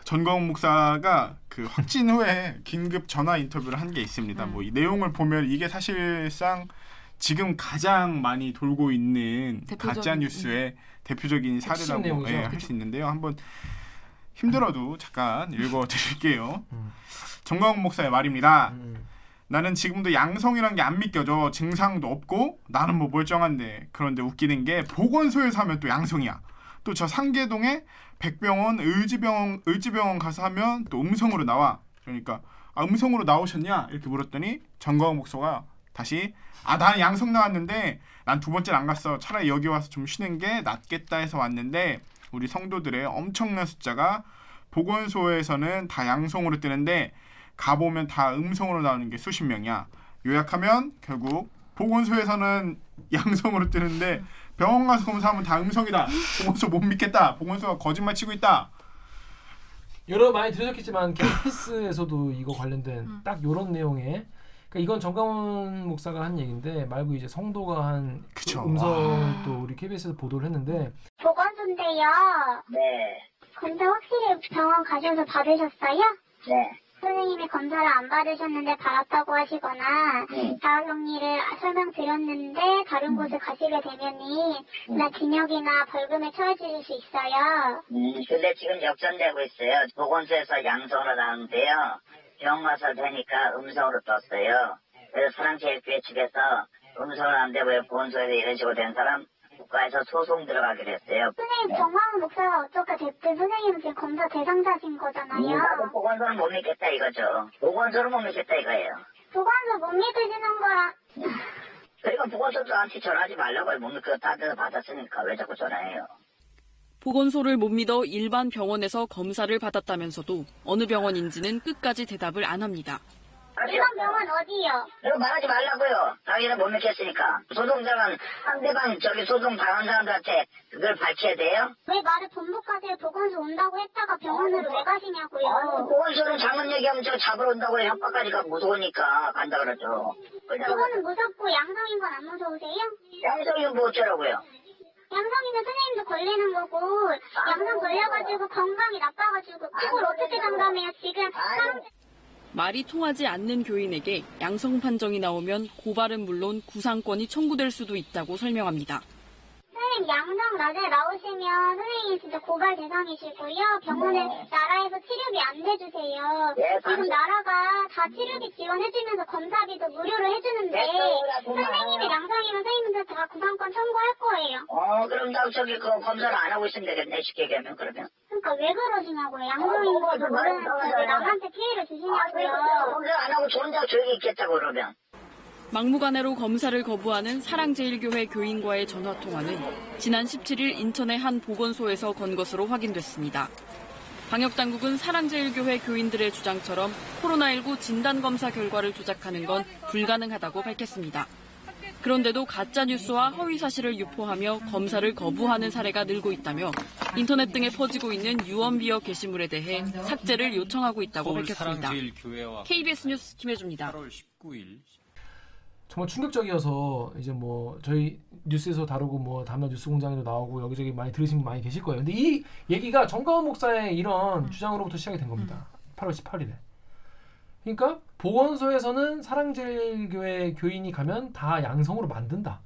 전광훈 목사가 그 확진 후에 *laughs* 긴급 전화 인터뷰를 한 게 있습니다. 음. 뭐이 내용을 보면 이게 사실상 지금 가장 많이 돌고 있는 가짜 뉴스의 대표적인 사례라고. 예, 할수 있는데요. 한번 힘들어도 잠깐 읽어 드릴게요. 음. 전광훈 목사의 말입니다. 음. 나는 지금도 양성이란 게 안 믿겨져. 증상도 없고 나는 뭐 멀쩡한데. 그런데 웃기는 게 보건소에서 하면 또 양성이야. 또 저 상계동에 백병원 의지병원 의지병원 가서 하면 또 음성으로 나와. 그러니까 아, 음성으로 나오셨냐 이렇게 물었더니 정광훈 목사가 다시 아 나는 양성 나왔는데 난 두 번째는 안 갔어. 차라리 여기 와서 좀 쉬는 게 낫겠다 해서 왔는데 우리 성도들의 엄청난 숫자가 보건소에서는 다 양성으로 뜨는데 가보면 다 음성으로 나오는 게 수십 명이야. 요약하면 결국 보건소에서는 *laughs* 양성으로 뜨는데 병원 가서 검사하면 다 음성이다. 보건소 못 믿겠다. 보건소가 거짓말 치고 있다. 여러 많이 들으셨겠지만 KBS에서도 이거 관련된 음. 딱 이런 내용의 그러니까 이건 정강훈 목사가 한 얘기인데 말고 이제 성도가 한 그쵸. 음성을 또 우리 KBS에서 보도를 했는데 보건소인데요. 네, 검사 확실히 병원 가셔서 받으셨어요? 네. 선생님이 검사를 안 받으셨는데 받았다고 하시거나 음. 자가격리를 설명드렸는데 다른 곳에 가시게 되면이 나 징역이나 벌금에 처해질 수 있어요. 음, 근데 지금 역전되고 있어요. 보건소에서 양성으로 나오는데요. 가서 되니까 음성으로 떴어요. 그래서 사랑제일교회 측에서 음성으로 안 되고 왜 보건소에서 이런 식으로 된 사람 국가에서 소송 들어가기로 했어요. 선생님 정광훈 목사가 어떻게 됐든 선생님은 지금 검사 대상자신 음, 거잖아요. 보건소는 못 믿겠다 이거죠. 보건소를 못 믿겠다 이거예요. 보건소 못 믿으시는 거랑 그리고 보건소도 나한테 전화하지 말라고요. 못 믿고 딴 데서 받았으니까 왜 자꾸 전화해요. 보건소를 못 믿어 일반 병원에서 검사를 받았다면서도 어느 병원인지는 끝까지 대답을 안 합니다. 일반 병원 어디요? 이거 말하지 말라고요. 자기는 못 믿겠으니까. 소송장은 상대방 저기 소송 당한 사람들한테 그걸 밝혀야 돼요? 왜 말을 번복하세요? 보건소 온다고 했다가 병원으로 왜 가시냐고요? 보건소는 장문 얘기하면 저 잡으러 온다고 협박하니까 무서우니까 간다 그러죠. 그거는 무섭고 양성인 건 안 무서우세요? 양성이면 뭐 어쩌라고요? 양성이면 선생님도 걸리는 거고 양성 걸려가지고 건강이 나빠가지고 그걸 어떻게 장담해요? 지금 사람 말이 통하지 않는 교인에게 양성 판정이 나오면 고발은 물론 구상권이 청구될 수도 있다고 설명합니다. 선생님 양성 낮에 나오시면 선생님 진짜 고발 대상이시고요. 병원에 나라에서 치료비 안 내주세요. 네, 지금 감- 나라가 다 치료비 지원해주면서 검사비도 무료로 해주는데 네, 선생님이. 양성이면 선생님들 다 구상권 청구할 거예요. 어, 그럼 나 저기 그 검사를 안 하고 있으면 되겠네. 쉽게 얘기하면 그러면. 그러니까 왜 그러시냐고요. 양성인 거도 모르는데 남한테 피해를 아, 왜 주시냐고요. 검사 안 하고 저 혼자 조용히 있겠다고 그러면. 막무가내로 검사를 거부하는 사랑제일교회 교인과의 전화통화는 지난 17일 인천의 한 보건소에서 건 것으로 확인됐습니다. 방역당국은 사랑제일교회 교인들의 주장처럼 코로나19 진단검사 결과를 조작하는 건 불가능하다고 밝혔습니다. 그런데도 가짜뉴스와 허위사실을 유포하며 검사를 거부하는 사례가 늘고 있다며 인터넷 등에 퍼지고 있는 유언비어 게시물에 대해 삭제를 요청하고 있다고 밝혔습니다. KBS 뉴스 김혜주입니다. 정말 충격적이어서 이제 뭐 저희 뉴스에서 다루고 뭐 다음날 뉴스공장에도 나오고 여기저기 많이 들으신 분 많이 계실 거예요. 근데 이 얘기가 정가원 목사의 이런 주장으로부터 시작이 된 겁니다. 8월 18일에. 그러니까 보건소에서는 사랑제일교회 교인이 가면 다 양성으로 만든다.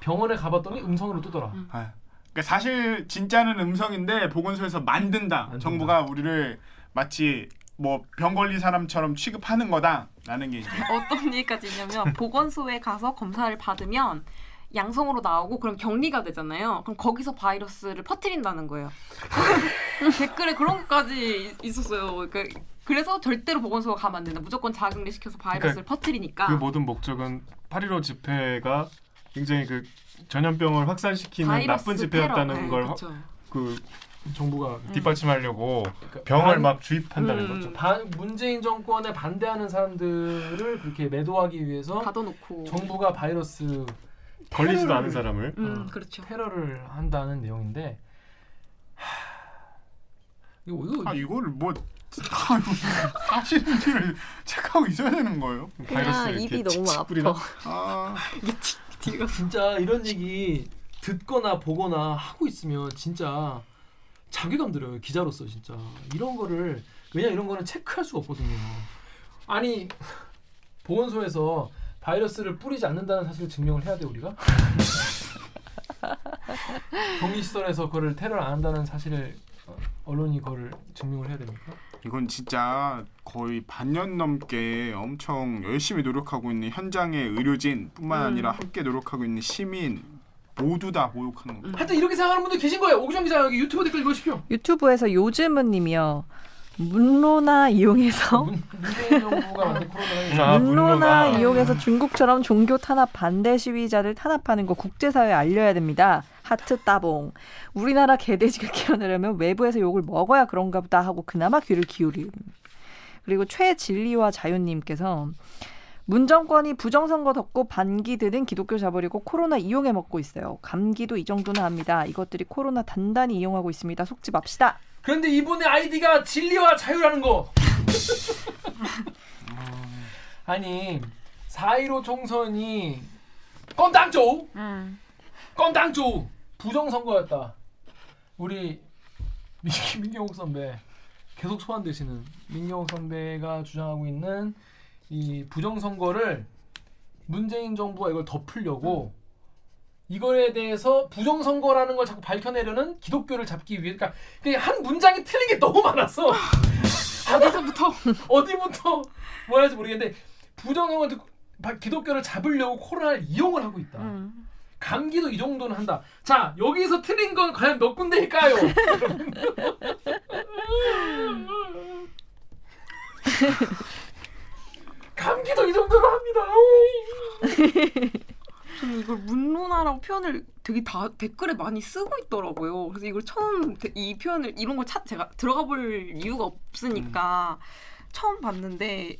병원에 가봤더니 음성으로 뜨더라. 아, 그러니까 사실 진짜는 음성인데 보건소에서 만든다. 만든다. 정부가 우리를 마치 뭐병 걸린 사람처럼 취급하는 거다라는 게 이제 *laughs* 어떤 얘기까지 있냐면 보건소에 가서 검사를 받으면 양성으로 나오고 그럼 격리가 되잖아요. 그럼 거기서 바이러스를 퍼뜨린다는 거예요. *laughs* 댓글에 그런 것까지 있었어요. 그러니까 그래서 절대로 보건소가 가면 안 된다. 무조건 자격리 시켜서 바이러스를 퍼뜨리니까. 그 모든 목적은 8.15 집회가 굉장히 그 전염병을 확산시키는 나쁜 집회였다는. 네, 걸 그쵸. 그 정부가 뒷받침하려고 그러니까 병을 반- 막 주입한다는 음. 거죠. 반 문재인 정권에 반대하는 사람들을 그렇게 매도하기 위해서 가둬놓고. 정부가 바이러스 걸리지도 테러를- 않은 사람을 음, 어, 그렇죠. 테러를 한다는 내용인데 하... 이거 이거 아 이거를 뭐다 *laughs* 사실인지를 체크하고 있어야 되는 거예요? 바이러스를 그냥 입이 너무. 뿌리나? 아 *laughs* 진짜 이런 얘기 듣거나 보거나 하고 있으면 진짜 자괴감 들어요 기자로서 진짜 이런 거를 왜냐 이런 거는 체크할 수가 없거든요. 아니 보건소에서 바이러스를 뿌리지 않는다는 사실을 증명을 해야 돼 우리가 *laughs* 격리시설에서 그거를 테러를 안 한다는 사실을 어, 언론이 그거를 증명을 해야 됩니까? 이건 진짜 거의 반년 넘게 엄청 열심히 노력하고 있는 현장의 의료진뿐만 음. 아니라 함께 노력하고 있는 시민 모두 다 모욕하는 음. 거죠. 하여튼 이렇게 생각하는 분들 계신 거예요. 오기정 기자 여기 유튜브 댓글 읽으십시오. 유튜브에서 요즘은 님이요. 문로나 이용해서 문- 문재인 정부가 만든 코로나 아, 문로나 문로나. 이용해서 중국처럼 종교 탄압 반대 시위자들 탄압하는 거 국제사회에 알려야 됩니다. 하트 따봉. 우리나라 개돼지가 키워내려면 외부에서 욕을 먹어야 그런가 보다 하고 그나마 귀를 기울임. 그리고 최진리와 자윤님께서 문정권이 부정선거 덮고 반기 드는 기독교 잡으려고 코로나 이용해 먹고 있어요. 감기도 이 정도는 합니다. 이것들이 코로나 단단히 이용하고 있습니다. 속지 맙시다. 그런데 이분의 아이디가 진리와 자유라는 거. *laughs* 아니 4.15 총선이 건당조 음. 건당조 부정선거였다. 우리 민- 민경욱 선배 계속 소환되시는 민경욱 선배가 주장하고 있는 이 부정선거를 문재인 정부가 이걸 덮으려고 이거에 대해서 부정선거라는 걸 자꾸 밝혀내려는 기독교를 잡기 위해 그러니까 한 문장이 틀린 게 너무 많았어. 어디서부터 *laughs* 어디부터 뭐 할지 모르겠는데 부정선거 기독교를 잡으려고 코로나를 이용을 하고 있다. 음. 감기도 이 정도는 한다. 자 여기서 틀린 건 과연 몇 군데일까요? *laughs* *laughs* 감기도 이 정도로 합니다. *laughs* 저는 이걸 문로나라고 표현을 되게 다 댓글에 많이 쓰고 있더라고요. 그래서 이걸 처음 데- 이 표현을 이런 걸 찾, 제가 들어가 볼 이유가 없으니까 처음 봤는데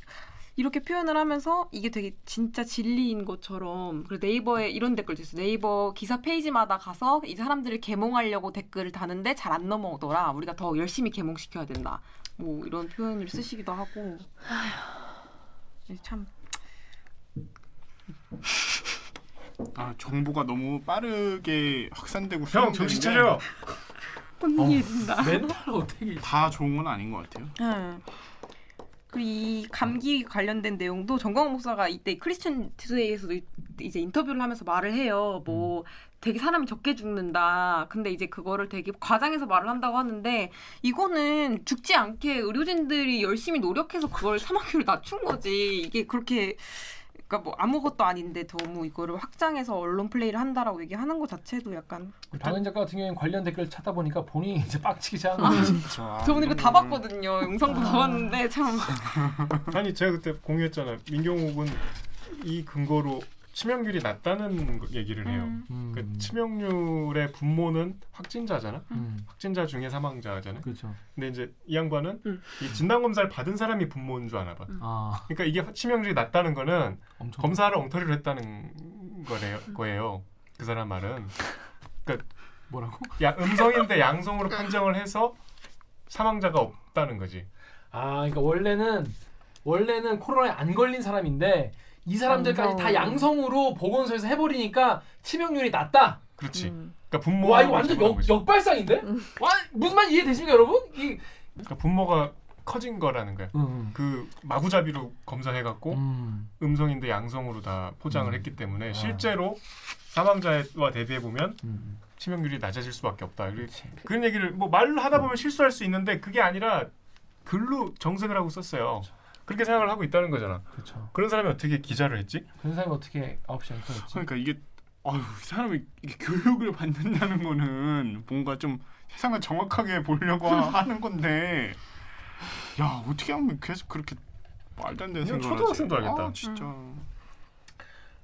이렇게 표현을 하면서 이게 되게 진짜 진리인 것처럼 그리고 네이버에 이런 댓글도 있어요. 네이버 기사 페이지마다 가서 이 사람들을 개몽하려고 댓글을 다는데 잘 안 넘어오더라. 우리가 더 열심히 개몽시켜야 된다. 뭐 이런 표현을 쓰시기도 하고. 참 아 정보가 너무 빠르게 확산되고 형 정신 차려. 혼이된다. 멘탈 어떻게 다 좋은 건 아닌 것 같아요. 응. 그리고 이 감기 관련된 내용도 정광훈 목사가 이때 크리스천 투데이에서도 이- 이제 인터뷰를 하면서 말을 해요. 뭐 되게 사람이 적게 죽는다. 근데 이제 그거를 되게 과장해서 말을 한다고 하는데 이거는 죽지 않게 의료진들이 열심히 노력해서 그걸 사망률을 낮춘 거지. 이게 그렇게 그러니까 뭐 아무것도 아닌데 너무 이거를 확장해서 언론 플레이를 한다라고 얘기하는 것 자체도 약간 박은 작가 같은 경우에는 관련 댓글 찾다 보니까 본인이 이제 빡치기 시작한 거지. *laughs* 저분 이거 다 봤거든요. 영상도 다 봤는데 참 아니 제가 그때 공유했잖아요. 민경욱은 이 근거로 치명률이 낮다는 거- 얘기를 해요. 음. 그 치명률의 분모는 확진자잖아. 음. 확진자 중에 사망자잖아요. 그렇죠. 근데 이제 이 양반은 음. 이 진단 검사를 받은 사람이 분모인 줄 아나 봐. 아 그러니까 이게 치명률이 낮다는 거는 엄청 검사를 엉터리로 했다는 거래요. 거예요. 그 사람 말은 뭐라고? 야 음성인데 양성으로 판정을 해서 사망자가 없다는 거지. 아 그러니까 원래는 원래는 코로나에 안 걸린 사람인데 이 사람들까지 다 양성으로 보건소에서 해버리니까 치명률이 낮다. 그렇지. 음. 그러니까 분모. 와 이거 완전 역, 역발상인데? 와 무슨 말 이해되십니까 여러분? 이 그러니까 분모가 커진 거라는 거야. 음. 그 마구잡이로 검사해갖고 음. 음성인데 양성으로 다 포장을 음. 했기 때문에 아. 실제로 사망자와 대비해 보면 음. 치명률이 낮아질 수밖에 없다. 그치. 그런 얘기를 뭐 말로 하다 보면 실수할 수 있는데 그게 아니라 글로 정색을 하고 썼어요. 그렇 게 생각을 하고 있다는 거잖아. 그렇죠. 그런 사람이 어떻게 기자를 했지? 그런 사람이 어떻게 9시 안 터졌지? 그러니까 이게 아유, 이 사람이 이게 교육을 받는다는 거는 뭔가 좀 세상을 정확하게 보려고 *laughs* 하는 건데, 야 어떻게 하면 계속 그렇게 말도 안 되는 생각을 초등학생도 하지? 알겠다. 아, 진짜.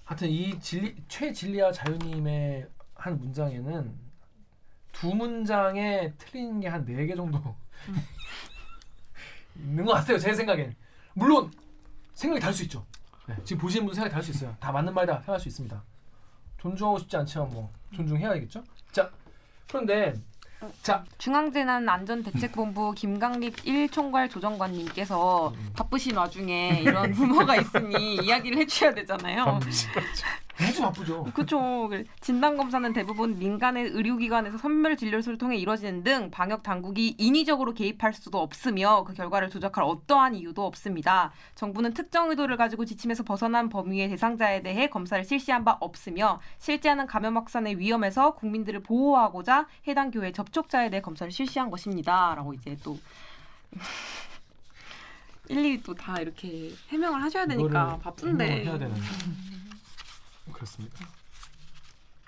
하여튼 이 진리, 최진리아 자유님의 한 문장에는 두 문장에 틀린 게 한 네 개 정도 *laughs* 있는 것 같아요. 제 생각엔. 물론 생각이 다를 수 있죠. 네, 지금 보시는 분들 생각이 다를 수 있어요. 다 맞는 말이다 생각할 수 있습니다. 존중하고 싶지 않지만 뭐 존중해야겠죠. 자 그런데 자 중앙재난안전대책본부 김강립 1총괄 조정관님께서 바쁘신 와중에 이런 *laughs* 루머가 있으니 이야기를 해주셔야 되잖아요. 아주 바쁘죠. 그렇죠. 진단 검사는 대부분 민간의 의료기관에서 선별 진료소를 통해 이루어지는 등 방역 당국이 인위적으로 개입할 수도 없으며 그 결과를 조작할 어떠한 이유도 없습니다. 정부는 특정 의도를 가지고 지침에서 벗어난 범위의 대상자에 대해 검사를 실시한 바 없으며 실제하는 감염 확산의 위험에서 국민들을 보호하고자 해당 교회 접촉자에 대해 검사를 실시한 것입니다.라고 이제 또 *laughs* 일일이 또 다 이렇게 해명을 하셔야 되니까 바쁜데 해야 되는. 그렇습니다.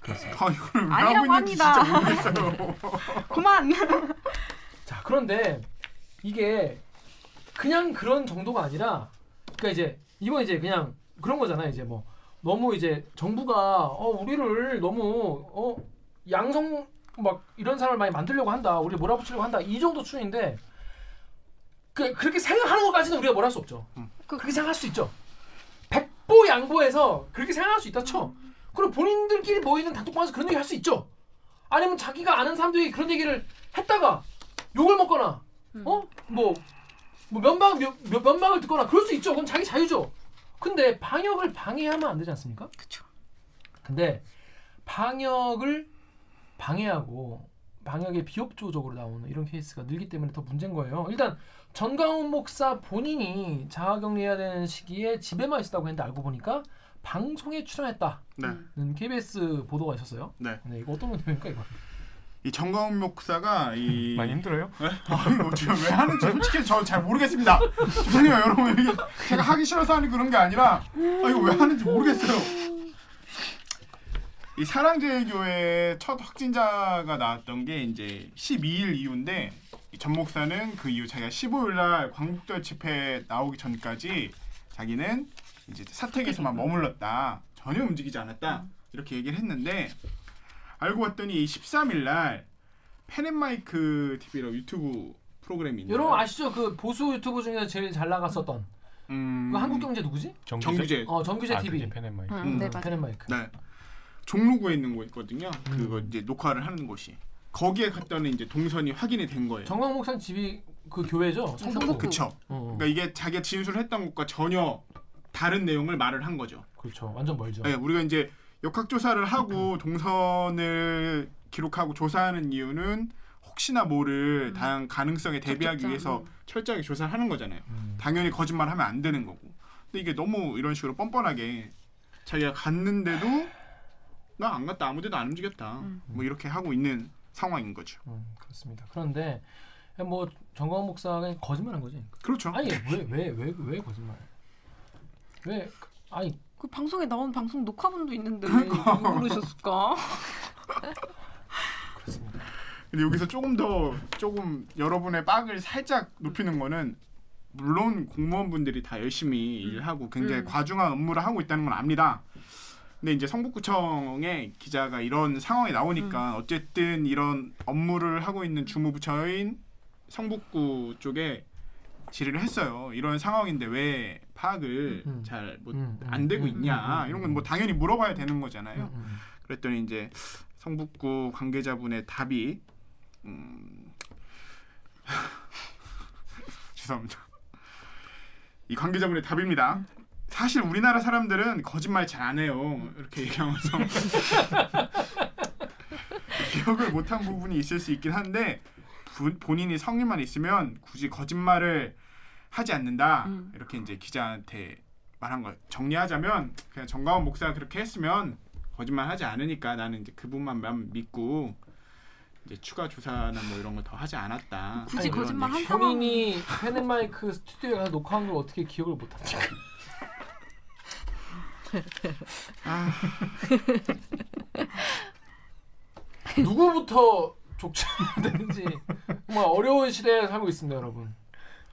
그렇습니다. 아 이걸 왜 아니라고 하고 있는지 합니다. 진짜 모르겠어요. *laughs* 그만. 자 그런데 이게 그냥 그런 정도가 아니라 그러니까 이제 이건 이제 그냥 그런 거잖아요 이제 뭐 너무 이제 정부가 어 우리를 너무 어 양성 막 이런 사람을 많이 만들려고 한다 우리 몰아붙이려고 한다 이 정도 수준인데 그 그렇게 생각하는 것까지는 우리가 뭐랄 수 없죠 그, 그렇게 생각할 수 있죠 백보 양보해서 그렇게 생각할 수 있다 쳐 그리고 본인들끼리 모이는 단톡방에서 그런 얘기 할 수 있죠 아니면 자기가 아는 사람들이 그런 얘기를 했다가 욕을 먹거나 어? 뭐, 뭐 면박 면, 면- 면박을 듣거나 그럴 수 있죠. 그건 자기 자유죠. 근데 방역을 방해하면 안 되지 않습니까? 그렇죠. 근데 방역을 방해하고 방역에 비협조적으로 나오는 이런 케이스가 늘기 때문에 더 문제인 거예요. 일단 전광훈 목사 본인이 자가격리해야 되는 시기에 집에만 있었다고 했는데 알고 보니까 방송에 출연했다는 네. KBS 보도가 있었어요. 네. 네, 이거 어떤 내용입니까 이거? 이 정가훈 목사가 이 많이 힘들어요? 네? 아 지금 왜 하는지 솔직히 저 잘 모르겠습니다. 죄송해요 여러분 이게 제가 하기 싫어서 하는 그런 게 아니라 아 이거 왜 하는지 모르겠어요. 이 사랑제일교회 첫 확진자가 나왔던 게 이제 12일 이후인데 이 전 목사는 그 이후 자기가 15일 날 광복절 집회 나오기 전까지 자기는 이제 사택에서만 머물렀다. 전혀 움직이지 않았다. 이렇게 얘기를 했는데 알고 봤더니 13일 날 펜앤마이크 TV라고 유튜브 프로그램이 있는데 여러분 아시죠? 그 보수 유튜브 중에서 제일 잘 나갔었던 음, 그 한국경제 누구지? 정규제. 어 정규제 아, TV. 그게 펜앤마이크. 음, 음. 네, 맞아요. 펜앤마이크. 네. 종로구에 있는 곳 있거든요. 음. 그거 이제 녹화를 하는 곳이. 거기에 갔더니 이제 동선이 확인이 된 거예요. 정광 목사 집이 그 교회죠. 성북구. 성북구. 그쵸. 어, 어. 그러니까 이게 자기가 진술했던 것과 전혀 다른 내용을 말을 한 거죠. 그렇죠. 완전 멀죠. 네, 우리가 이제 역학 조사를 하고 동선을 기록하고 조사하는 이유는 혹시나 모를 다양한 가능성에 대비하기. 위해서 음. 철저하게 조사를 하는 거잖아요. 음. 당연히 거짓말 하면 안 되는 거고. 근데 이게 너무 이런 식으로 뻔뻔하게 자기가 갔는데도 나 안 갔다 아무 데도 안 움직였다. 음. 뭐 이렇게 하고 있는 상황인 거죠. 음, 그렇습니다. 그런데 뭐 정광 목사가 거짓말한 거지. 그렇죠. 아니 왜왜왜왜 거짓말? 왜 아니 그 방송에 나온 방송 녹화본도 있는데 왜 그러니까. 모르셨을까? *laughs* 그렇습니다. 근데 여기서 조금 더 조금 여러분의 빡을 살짝 높이는 거는 물론 공무원분들이 다 열심히 일하고 굉장히 음. 과중한 업무를 하고 있다는 건 압니다. 근데 이제 성북구청의 기자가 이런 상황이 나오니까 음. 어쨌든 이런 업무를 하고 있는 주무부처인 성북구 쪽에 질의를 했어요. 이런 상황인데 왜 파악을 음. 잘못 음, 안 음, 되고 음, 있냐 음, 음, 이런 건 뭐 당연히 물어봐야 되는 거잖아요. 음, 음. 그랬더니 이제 성북구 관계자분의 답이 음... *laughs* 죄송합니다. 이 관계자분의 답입니다. 사실 우리나라 사람들은 거짓말 잘 안 해요. 이렇게 얘기하면서 *laughs* 기억을 못한 부분이 있을 수 있긴 한데 부- 본인이 성의만 있으면 굳이 거짓말을 하지 않는다. 음. 이렇게 이제 기자한테 말한 거 정리하자면 그냥 정가원 목사가 그렇게 했으면 거짓말 하지 않으니까 나는 이제 그분만 믿고 이제 추가 조사나 뭐 이런 거더 하지 않았다. 굳이 거짓말. 한 상황 본인이 펜앤마이크 스튜디오에 가서 녹화한 걸 어떻게 기억을 못 합니까? 아, 누구부터 족쳐야 되는지 정말 어려운 시대에 살고 있습니다, 여러분.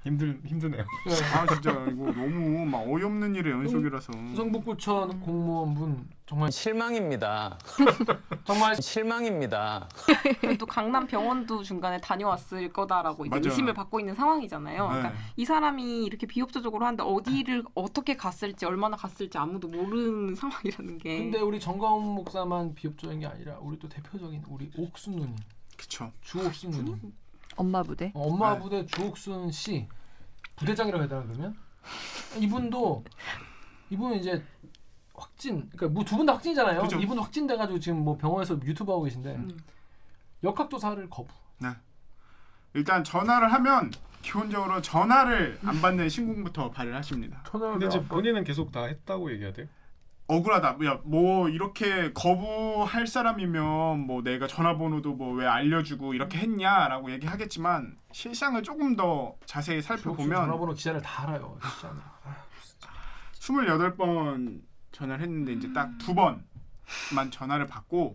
힘들 힘드네요. 네. 아 진짜 이거 너무 막 어이없는 일의 연속이라서. 성북구청 공무원분 정말 실망입니다. *laughs* 정말 실망입니다. 또 강남 병원도 중간에 다녀왔을 거다라고 이제 맞아. 의심을 받고 있는 상황이잖아요. 그러니까 네. 이 사람이 이렇게 비협조적으로 하는데 어디를 어떻게 갔을지 얼마나 갔을지 아무도 모르는 *laughs* 상황이라는 게. 근데 우리 정가훈 목사만 비협조인 게 아니라 우리 또 대표적인 우리 옥순 누님, 그쵸. 주 옥순 누님, 엄마 부대. 어, 엄마 네. 부대 주옥순 씨 부대장이라고 해야 되나 그러면 이분도 이분은 이제 확진 그러니까 뭐 두 분 다 확진이잖아요. 그죠. 이분 확진돼 가지고 지금 뭐 병원에서 유튜브 하고 계신데 음. 역학 조사를 거부. 일단 전화를 하면 기본적으로 전화를 안 받는 신고부터 발을 하십니다. 근데 이제 본인은 계속 다 했다고 얘기해야 돼요? 억울하다. 야, 뭐 이렇게 거부할 사람이면 뭐 내가 전화번호도 뭐 왜 알려주고 이렇게 했냐라고 얘기하겠지만 실상을 조금 더 자세히 살펴보면 전화번호 기자를 다 알아요. 진짜. 아, 28번 전화를 했는데 이제 딱 두 번만 전화를 받고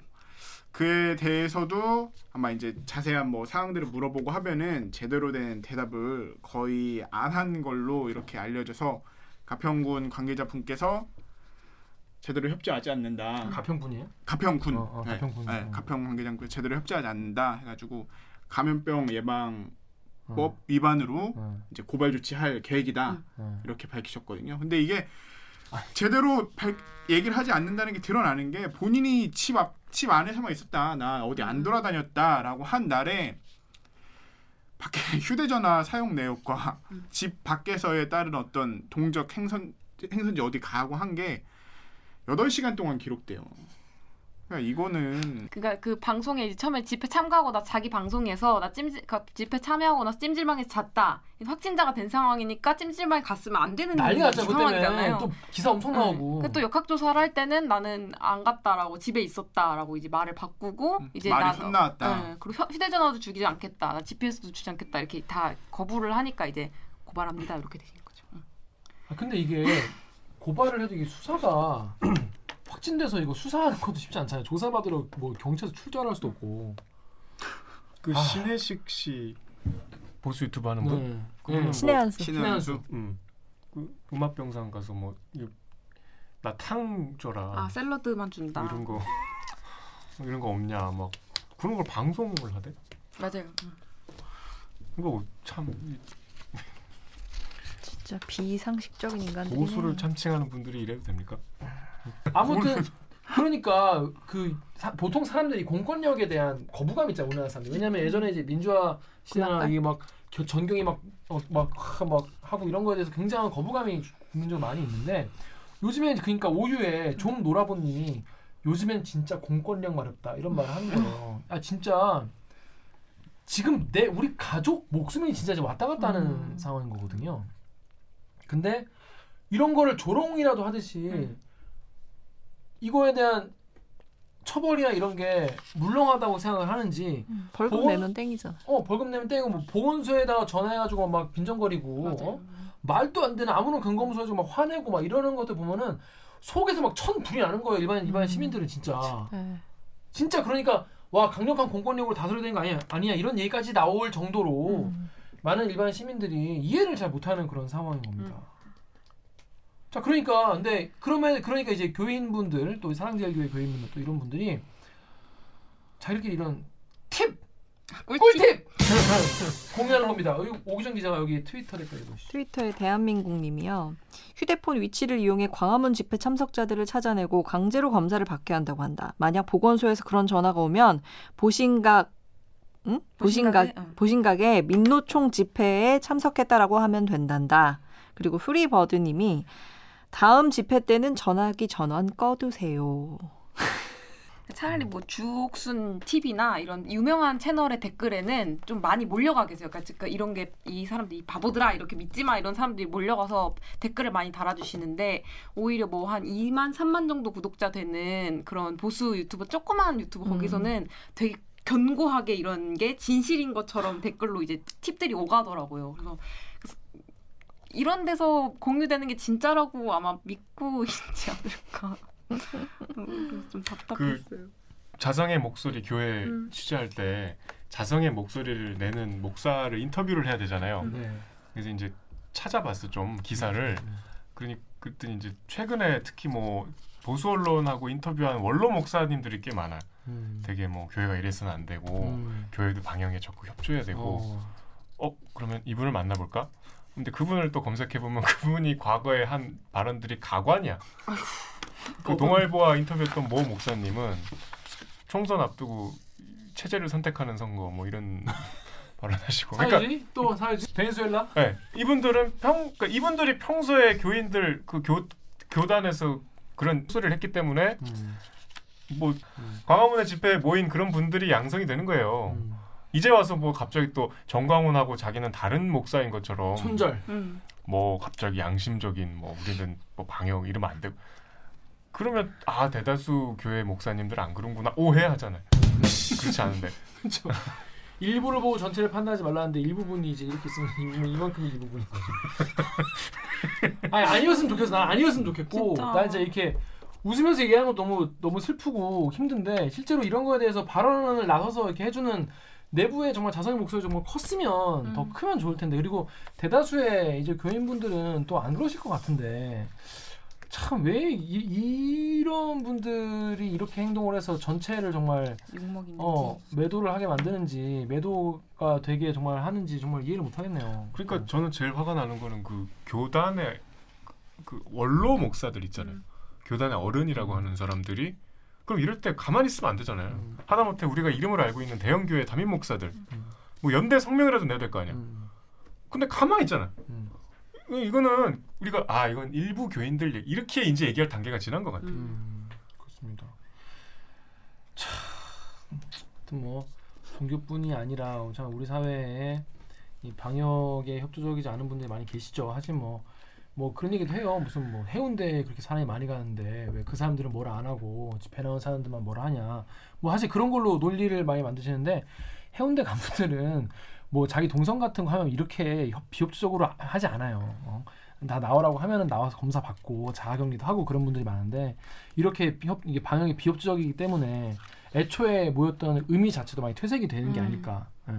그에 대해서도 아마 이제 자세한 뭐 사항들을 물어보고 하면은 제대로 된 대답을 거의 안 한 걸로 이렇게 알려져서 가평군 관계자분께서 제대로 협조하지 않는다. 가평분이에요? 가평군, 어, 어, 네, 가평군. 네, 어. 가평 관계자분 제대로 협조하지 않는다 해가지고 감염병 예방법 어. 위반으로 어, 이제 고발 조치할 계획이다. 어. 이렇게 밝히셨거든요. 근데 이게 제대로 발- 얘기를 하지 않는다는 게 드러나는 게 본인이 집 앞, 집 안에서만 있었다. 나 어디 안 돌아다녔다라고 한 날에 밖에 *laughs* 휴대전화 사용 내역과 집 밖에서에 따른 어떤 동적 행선 행선지 어디 가고 한 게 8시간 동안 기록돼요. 그러니까 이거는 그러니까 그 방송에 이제 처음에 집회 참가하고 나 자기 방송에서 나 찜질 그 집회 참여하고 나서 찜질방에서 잤다 확진자가 된 상황이니까 찜질방에 갔으면 안 되는 난리 났죠. 그 때문에 상황이잖아요. 또 기사 엄청 나오고. 네. 또 역학조사를 할 때는 나는 안 갔다라고 집에 있었다라고 이제 말을 바꾸고 음, 이제 말이 나 혼나왔다. 네, 그리고 휴- 휴대전화도 주지 않겠다, 나 GPS도 주지 않겠다 이렇게 다 거부를 하니까 이제 고발합니다 이렇게 되는 거죠. 음. 아, 근데 이게 고발을 해도 이게 수사가 *clears throat* 확진돼서 이거 수사하는 것도 쉽지 않잖아요. 조사받으러 뭐 경찰서 출전할 수도 없고. 그 아. 신혜식 씨 보수 유튜브 하는 분? 네. 그분은 뭐- 신의 한수. 신의 한수. 음. 그 음압병상 가서 뭐 나 탕 줘라. 아 샐러드만 준다. 뭐 이런 거뭐 이런 거 없냐 막 그런 걸 방송을 하대. 맞아요. 음. 이거 참 진짜 비상식적인 인간들이. 보수를 참칭하는 분들이 이래도 됩니까? 아무튼 그러니까 그 사- 보통 사람들이 공권력에 대한 거부감 있잖아 우리나라 사람들. 왜냐면 예전에 이제 민주화 시대나? 이게 막 겨- 전경이 막막 막, 하- 막 하고 이런 거에 대해서 굉장한 거부감이 국민적으로 많이 있는데 요즘엔 그러니까 오유에 좀 놀아본님이 요즘엔 진짜 공권력 마렵다 이런 말을 하는 거예요. 아 진짜 지금 내 우리 가족 목숨이 진짜 이제 왔다 갔다 하는 음. 상황인 거거든요. 근데 이런 거를 조롱이라도 하듯이 음. 이거에 대한 처벌이나 이런 게 물렁하다고 생각을 하는지 벌금 보건- 내면 땡이잖아. 어 벌금 내면 떼고 뭐 보건소에다가 전화해가지고 막 빈정거리고. 어? 말도 안 되는 아무런 근거 없이 가지고 막 화내고 막 이러는 것들 보면은 속에서 막 천 불이 나는 거예요 일반 일반 음. 시민들은 진짜 네. 진짜 그러니까 와 강력한 공권력으로 다스려야 되는 거 아니야 아니야 이런 얘기까지 나올 정도로 음. 많은 일반 시민들이 이해를 잘 못하는 그런 상황인 겁니다. 자 그러니까 근데 그러면 그러니까 이제 교인분들 또 사랑제일교회 교인분들 또 이런 분들이 자기들끼리 이런 팁 꿀팁 공유하는 겁니다. 오기정 기자가 여기 트위터 댓글 읽으시죠. 트위터에 대한민국님이요. 휴대폰 위치를 이용해 광화문 집회 참석자들을 찾아내고 강제로 검사를 받게 한다고 한다. 만약 보건소에서 그런 전화가 오면 보신각 응? 보신각 응. 보신각에 민노총 집회에 참석했다라고 하면 된단다. 그리고 프리버드님이 다음 집회 때는 전화기 전원 꺼두세요. *laughs* 차라리 뭐 주옥순 TV나 이런 유명한 채널의 댓글에는 좀 많이 몰려가 계세요. 그러니까 그러니까 이런 게 이 사람들이 바보들아 이렇게 믿지 마 이런 사람들이 몰려가서 댓글을 많이 달아주시는데 오히려 뭐 한 2만 3만 정도 구독자 되는 그런 보수 유튜버 조그만 유튜버 음. 거기서는 되게 견고하게 이런 게 진실인 것처럼 댓글로 이제 팁들이 오가더라고요. 그래서 이런 데서 공유되는 게 진짜라고 아마 믿고 *laughs* 있지 않을까. 그래서 좀 답답했어요. 자성의 목소리 교회 음. 취재할 때 자성의 목소리를 내는 목사를 인터뷰를 해야 되잖아요. 네. 그래서 이제 찾아봤어 좀 기사를. 그러니 그랬더니 이제 최근에 특히 뭐 보수 언론하고 인터뷰한 원로 목사님들이 꽤 많아요. 음. 되게 뭐 교회가 이래서는 안 되고 음. 교회도 방향에 적극 협조해야 되고 어. 어 그러면 이분을 만나볼까? 근데 그분을 또 검색해 보면 *laughs* 그분이 과거에 한 발언들이 가관이야. 그 동아일보와 인터뷰했던 모 목사님은 총선 앞두고 체제를 선택하는 선거 뭐 이런 *laughs* 발언하시고. 그러니까 사회주의 또 사회주의 베네수엘라 네, 이분들은 평 그러니까 이분들이 평소에 교인들 그 교 교단에서 그런 소리를 했기 때문에 음. 뭐 광화문의 집회에 모인 그런 분들이 양성이 되는 거예요. 음. 이제 와서 뭐 갑자기 또 정광훈하고 자기는 다른 목사인 것처럼 손절 음. 뭐 갑자기 양심적인 뭐 우리는 뭐 방역 이러면 안 되고 그러면 아 대다수 교회 목사님들 안 그런구나 오해하잖아요. 그렇지 않은데 *laughs* 그렇죠. 일부를 보고 전체를 판단하지 말라는데 일부분이 이제 이렇게 있으면 *laughs* 이- 이만큼이 일부분인 거죠. *laughs* 아니 아니었으면 좋겠어. 난 아니었으면 좋겠고 진짜. 난 이제 이렇게 웃으면서 얘기하는 거 너무 너무 슬프고 힘든데 실제로 이런 거에 대해서 발언을 나서서 이렇게 해주는 내부의 정말 자성의 목소리 정말 컸으면 음. 더 크면 좋을 텐데 그리고 대다수의 이제 교인분들은 또 안 그러실 것 같은데 참 왜 이런 분들이 이렇게 행동을 해서 전체를 정말. 어 매도를 하게 만드는지 매도가 되게 정말 하는지 정말 이해를 못 하겠네요. 그러니까 저는 제일 화가 나는 거는 그 교단의 그 원로 목사들 있잖아요. 음. 교단의 어른이라고 하는 사람들이 그럼 이럴 때 가만히 있으면 안 되잖아요. 음. 하다못해 우리가 이름을 알고 있는 대형 교회 담임 목사들 뭐 연대 성명이라도 내야 될 거 아니야. 음, 근데 가만히 있잖아. 음, 이- 이거는 우리가 아 이건 일부 교인들 이렇게 이제 얘기할 단계가 지난 것 같아. 요 음, 그렇습니다. 참, 뭐 종교뿐이 아니라 참 우리 사회에 이 방역에 협조적이지 않은 분들이 많이 계시죠. 하지만 뭐. 뭐 그런 얘기도 해요. 무슨 뭐 해운대에 그렇게 사람이 많이 가는데 왜 그 사람들은 뭐라 안 하고 집회 나온 사람들만 뭐라 하냐. 뭐 사실 그런 걸로 논리를 많이 만드시는데 해운대 간부들은 뭐 자기 동선 같은 거 하면 이렇게 협- 비협조적으로 하- 하지 않아요. 어. 다 나오라고 하면은 나와서 검사 받고 자가격리도 하고 그런 분들이 많은데 이렇게 비협, 이게 방역이 비협조적이기 때문에 애초에 모였던 의미 자체도 많이 퇴색이 되는 게 음. 아닐까. 예.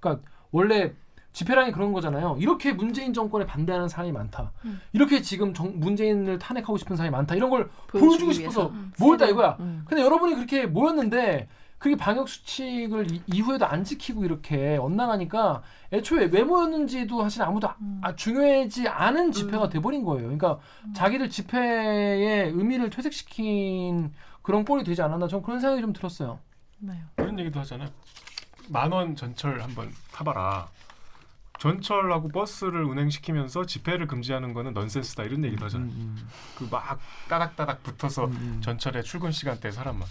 그러니까 원래 집회라니 그런 거잖아요. 이렇게 문재인 정권에 반대하는 사람이 많다. 음. 이렇게 지금 정, 문재인을 탄핵하고 싶은 사람이 많다. 이런 걸 보여주고 싶어서 위해서. 음. 모였다 이거야. 음. 근데 여러분이 그렇게 모였는데 그게 방역 수칙을 이, 이후에도 안 지키고 이렇게 엇나가니까 애초에 왜 모였는지도 사실 아무도 아- 음. 아, 중요하지 않은 집회가 돼버린 거예요. 그러니까 자기들 집회의 의미를 퇴색시킨 그런 꼴이 되지 않았나 저는 그런 생각이 좀 들었어요. 네. 그런 얘기도 하잖아요. 만 원 전철 한번 타봐라. 전철하고 버스를 운행시키면서 집회를 금지하는 거는 넌센스다 이런 얘기도 하잖아요. 음, 그막 따닥따닥 붙어서 음, 음. 전철의 출근 시간대 사람만.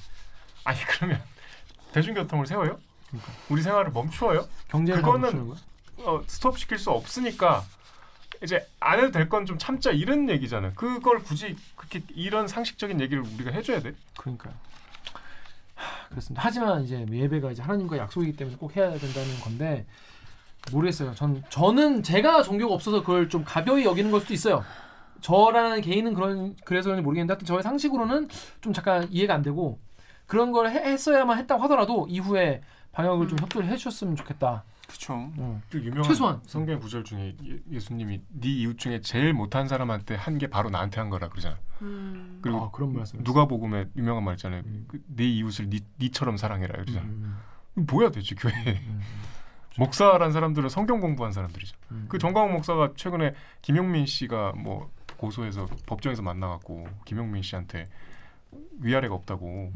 아니 그러면 *laughs* 대중교통을 세워요? 그러니까. 우리 생활을 멈추어요? 경제를 그거는? 어, 스톱 시킬 수 없으니까 이제 안 해도 될 건 좀 참자 이런 얘기잖아요. 그걸 굳이 그렇게 이런 상식적인 얘기를 우리가 해줘야 돼? 그러니까요. 하, 그렇습니다. 하지만 이제 예배가 이제 하나님과 약속이기 때문에 꼭 해야 된다는 건데 모르겠어요. 전 저는 제가 종교가 없어서 그걸 좀 가벼이 여기는 걸 수도 있어요. 저라는 개인은 그런 그래서 그런지 모르겠는데 하여튼 저의 상식으로는 좀 잠깐 이해가 안 되고 그런 걸 해- 했어야만 했다고 하더라도 이후에 방역을 좀 협조를 해주셨으면 좋겠다. 그렇죠. 음. 그 유명한 최소한. 성경 구절 중에 예, 수님이네 이웃 중에 제일 못한 사람한테 한 게 바로 나한테 한 거라 그러잖아. 음. 그리고 아, 그런 말씀. 누가복음에 유명한 말 있잖아요. 음. 그, 네 이웃을 네, 니처럼 사랑해라 이러잖아. 음, 뭐야 대체 교회 음, 목사란 사람들은 성경 공부한 사람들이죠. 음. 그 정광훈 목사가 최근에 김용민 씨가 뭐 고소해서 법정에서 만나갖고 김용민 씨한테 위아래가 없다고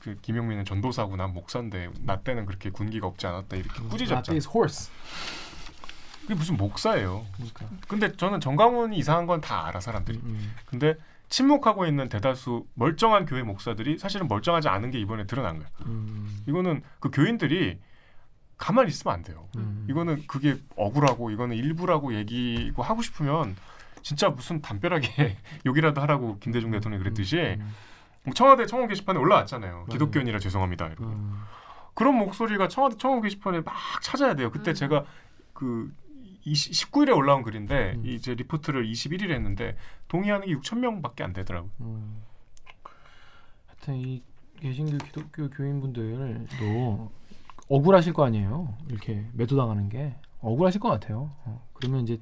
그 김용민은 전도사고 난 목사인데 나 때는 그렇게 군기가 없지 않았다 이렇게 Latte 꾸짖었잖아. is horse. 그게 무슨 목사예요. 그러니까. 근데 저는 정광훈이 이상한 건 다 알아 사람들이. 음, 근데 침묵하고 있는 대다수 멀쩡한 교회 목사들이 사실은 멀쩡하지 않은 게 이번에 드러난 거야. 음, 이거는 그 교인들이 가만히 있으면 안 돼요. 음. 이거는 그게 억울하고 이거는 일부라고 얘기고 하고 싶으면 진짜 무슨 담벼락에 *laughs* 욕이라도 하라고 김대중 대통령이 그랬듯이 음, 뭐 청와대 청원 게시판에 올라왔잖아요. 맞아요. 기독교인이라 죄송합니다. 이러고. 음. 그런 목소리가 청와대 청원 게시판에 막 찾아야 돼요. 그때 음. 제가 그 19일에 올라온 글인데 음. 이제 리포트를 21일에 했는데 동의하는 게 6천 명밖에 안 되더라고요. 음. 하여튼 이 개신교 기독교 교인분들도 억울하실 거 아니에요. 이렇게 매도당하는 게 억울하실 것 같아요. 어, 그러면 이제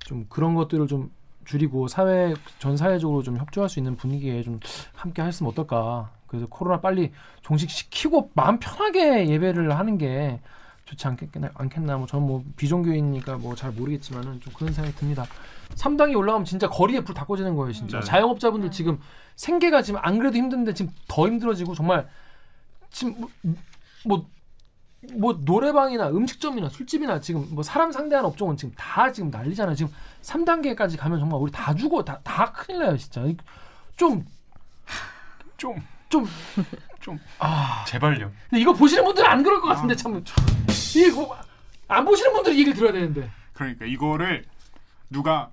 좀 그런 것들을 좀 줄이고 사회 전 사회적으로 좀 협조할 수 있는 분위기에 좀 함께 했으면 어떨까. 그래서 코로나 빨리 종식시키고 마음 편하게 예배를 하는 게 좋지 않겠나, 않겠나. 뭐 저는 뭐 비종교인이니까 뭐 잘 모르겠지만은 좀 그런 생각이 듭니다. 3당이 올라오면 진짜 거리에 불 다 꺼지는 거예요, 진짜. 네. 자영업자분들 지금 생계가 지금 안 그래도 힘든데 지금 더 힘들어지고 정말 지금 뭐, 뭐, 뭐 노래방이나 음식점이나 술집이나 지금 뭐 사람 상대하는 업종은 지금 다 지금 난리잖아요. 지금 3단계까지 가면 정말 우리 다 죽어 다, 다 큰일 나요, 진짜. 좀 좀 좀 좀 아. 제발요. 근데 이거 보시는 분들은 안 그럴 것 같은데 참. 이거 안 보시는 분들이 얘기를 들어야 되는데. 그러니까 이거를 누가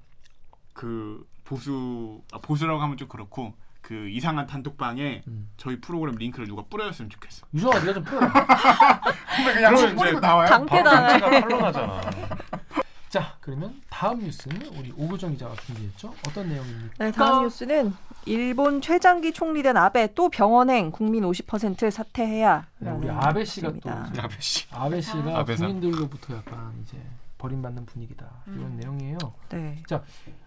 그 보수 아, 보수라고 하면 좀 그렇고 그 이상한 단톡방에 음. 저희 프로그램 링크를 누가 뿌려줬으면 좋겠어. 유정아 네가 좀 풀어. *laughs* 근데 그냥 그러면 뿌리고 이제 나와요. 강제가 탄로나잖아. *laughs* 자, 그러면 다음 뉴스는 우리 오구정 기자가 준비했죠. 어떤 내용입니까? 네, 다음 뉴스는 일본 최장기 총리된 아베 또 병원행 국민 50% 사퇴해야. 네, 우리 아베 씨가 또 뉴스입니다. 아베 씨. 아베 씨가 아베사. 국민들로부터 약간 이제 버림받는 분위기다 이런 내용이에요. 네.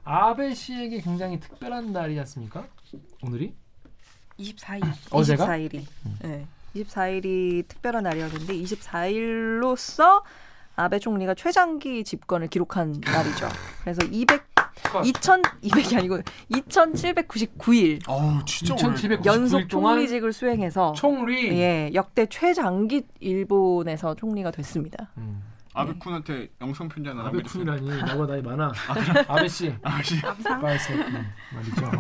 아베 씨에게 굉장히 특별한 날이지 않습니까? 오늘이 24일. *clears throat* 어제가 24일이. 음. 네. 24일이 특별한 날이었는데 24일로서 아베 총리가 최장기 집권을 기록한 날이죠. 그래서 200 2200이 아니고 2799일 어우 진짜 2700 오래. 연속 99일 동안 총리직을 수행해서 총리. 예, 역대 최장기 일본에서 총리가 됐습니다. 음. 아베쿤한테 영상 편지 하나 아베 남겨주세요. 쿤이라니 나보다 나이 많아. 아베 씨. 아씨 빨리 새끼 말이죠.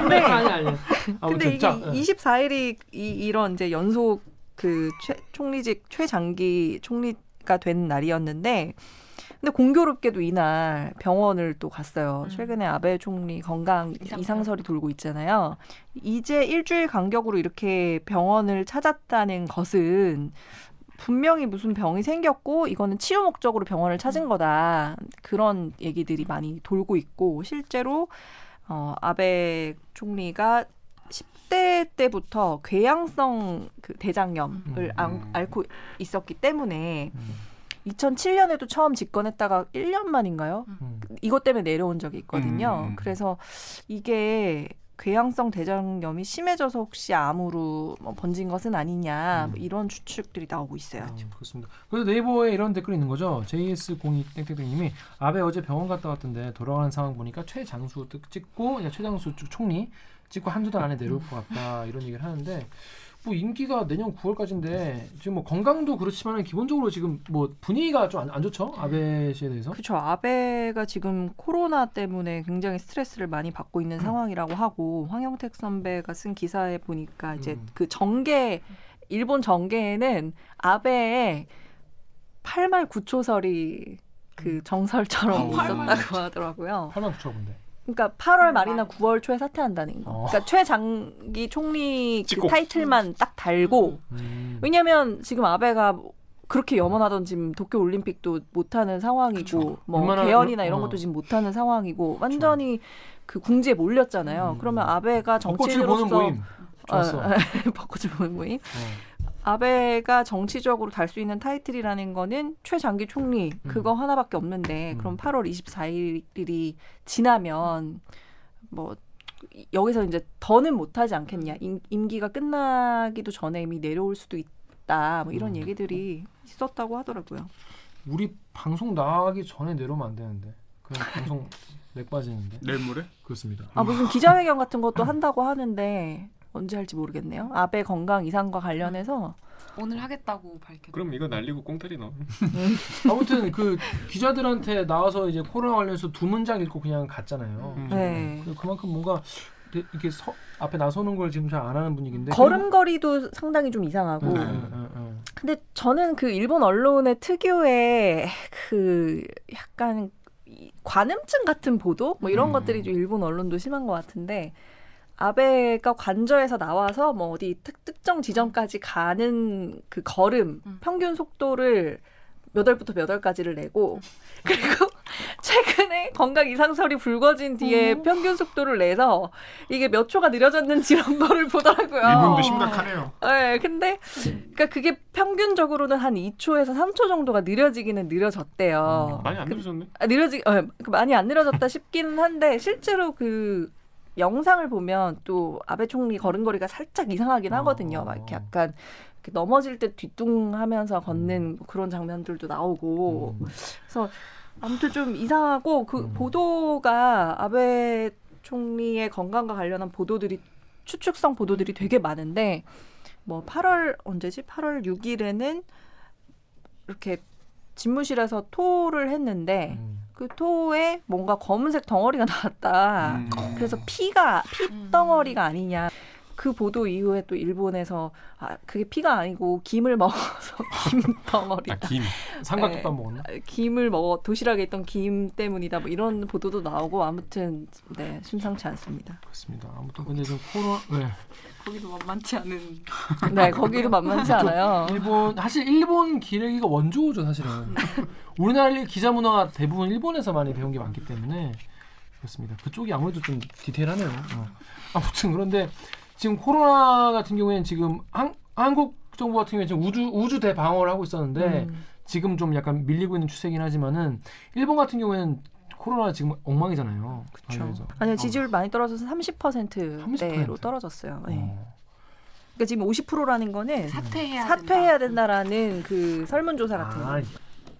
근데 아니 아니. 근데 이게 자, 예. 24일이 이, 이런 이제 연속 그 최, 총리직 최장기 총리가 된 날이었는데 근데 공교롭게도 이날 병원을 또 갔어요. 음. 최근에 아베 총리 건강 이상설. 이상설이 돌고 있잖아요. 이제 일주일 간격으로 이렇게 병원을 찾았다는 것은 분명히 무슨 병이 생겼고 이거는 치료 목적으로 병원을 찾은 거다. 그런 얘기들이 많이 돌고 있고 실제로 어, 아베 총리가 10대 때부터 괴양성 그 대장염을 음. 안- 앓고 있었기 때문에 음. 2007년에도 처음 집권했다가 1년 만인가요? 음. 이것 때문에 내려온 적이 있거든요. 음. 그래서 이게 괴양성 대장염이 심해져서 혹시 암으로 뭐 번진 것은 아니냐 뭐 음. 이런 추측들이 나오고 있어요. 음, 그렇습니다. 그래서 네이버에 이런 댓글이 있는 거죠. JS02 땡땡땡님이 아베 어제 병원 갔다 왔던데 돌아가는 상황 보니까 최장수 뜩 찍고 최장수 쪽 총리 찍고 한두 달 안에 내려올 것 같다 이런 얘기를 하는데 뭐 임기가 내년 9월까지인데 지금 뭐 건강도 그렇지만 기본적으로 지금 뭐 분위기가 좀 안 좋죠 아베 씨에 대해서. 그렇죠. 아베가 지금 코로나 때문에 굉장히 스트레스를 많이 받고 있는 상황이라고 하고 황영택 선배가 쓴 기사에 보니까 이제 음. 그 정계 일본 정계에는 아베의 8말 9초설이 그 정설처럼 어, 있었다고 하더라고요. 8만 9천 군데. 그러니까 8월 말이나 9월 초에 사퇴한다는 거. 어. 그러니까 최장기 총리 그. 타이틀만 딱 달고 음. 왜냐면 지금 아베가 그렇게 염원하던 지금 도쿄 올림픽도 못하는 상황이고 그쵸. 뭐 얼마나 개헌이나 어. 이런 것도 지금 못하는 상황이고 완전히 그 궁지에 몰렸잖아요. 음. 그러면 아베가 벚꽃을 보는 정치인으로서 모임. 어, *laughs* 벚꽃을 보는 모임. 어. 아베가 정치적으로 달 수 있는 타이틀이라는 거는 최장기 총리 음. 그거 하나밖에 없는데 음. 그럼 8월 24일이 지나면 뭐 여기서 이제 더는 못하지 않겠냐 임, 임기가 끝나기도 전에 이미 내려올 수도 있다 뭐 이런 음. 얘기들이 있었다고 하더라고요. 우리 방송 나가기 전에 내려오면 안 되는데. 그럼 방송 *laughs* 맥 빠지는데. 내일 모레? 그렇습니다. 아 무슨 기자회견 같은 것도 한다고 하는데 언제 할지 모르겠네요. 아베 건강 이상과 관련해서 오늘 하겠다고 밝혔. 그럼 이거 날리고 꽁다리 넣어. *laughs* 아무튼 그 기자들한테 나와서 이제 코로나 관련해서 두 문장 읽고 그냥 갔잖아요. 음. 네. 그- 그만큼 뭔가 되- 이렇게 서, 앞에 나서는 걸 지금 잘 안 하는 분위기인데. 걸음걸이도 상당히 좀 이상하고 그리고- 응, 응, 응, 근데 저는 그 일본 언론의 특유의 그 약간 이 관음증 같은 보도 뭐 이런 음. 것들이 좀 일본 언론도 심한 것 같은데 아베가 관저에서 나와서 뭐 어디 특, 특정 지점까지 가는 그 걸음 음. 평균 속도를 몇 월부터 몇 월까지를 내고 *laughs* 그리고 최근에 건강 이상설이 불거진 뒤에 평균 속도를 내서 이게 몇 초가 느려졌는지 *laughs* 이런 거를 보더라고요. 일본도 심각하네요. 네, 근데 그러니까 그게 평균적으로는 한 2초에서 3초 정도가 느려지기는 느려졌대요. 많이 안 그- 늦었네. 아, 느려지 어, 그 많이 안 느려졌다 *laughs* 싶기는 한데 실제로 그 영상을 보면 또 아베 총리 걸음걸이가 살짝 이상하긴 하거든요. 막 이렇게 약간 이렇게 넘어질 때 뒤뚱하면서 걷는 뭐 그런 장면들도 나오고. 그래서 아무튼 좀 이상하고 그 보도가 아베 총리의 건강과 관련한 보도들이 추측성 보도들이 되게 많은데 뭐 8월 언제지? 8월 6일에는 이렇게 집무실에서 토를 했는데 그 토에 뭔가 검은색 덩어리가 *laughs* 나왔다. 음. 그래서 피가 피 덩어리가 아니냐. 그 보도 이후에 또 일본에서 아 그게 피가 아니고 김을 먹어서 *laughs* 김 덩어리다. 아, 김. 삼각김밥 먹었나? 김을 먹어 도시락에 있던 김 때문이다. 뭐 이런 보도도 나오고 아무튼 네 심상치 않습니다. 그렇습니다. 아무튼 근데 좀 코로나 네. 거기도 만만치 않은. 네 거기도 만만치 않아요. 일본 사실 일본 기레기가 원조죠 사실은. 우리나라 기자 문화가 대부분 일본에서 많이 배운 게 많기 때문에 그렇습니다. 그쪽이 아무래도 좀 디테일하네요. 어. 아무튼 그런데 지금 코로나 같은 경우에는 지금 한, 한국 정부 같은 경우에 지금 우주 우주 대방어를 하고 있었는데 음. 지금 좀 약간 밀리고 있는 추세긴 하지만은 일본 같은 경우에는 코로나 지금 엉망이잖아요. 그렇죠. 아니요 지지율 많이 떨어져서 30%대로 30%? 떨어졌어요. 네. 어. 그러니까 지금 50%라는 거는 사퇴해야 사퇴해야 된다 라는 그 설문조사 같은 거.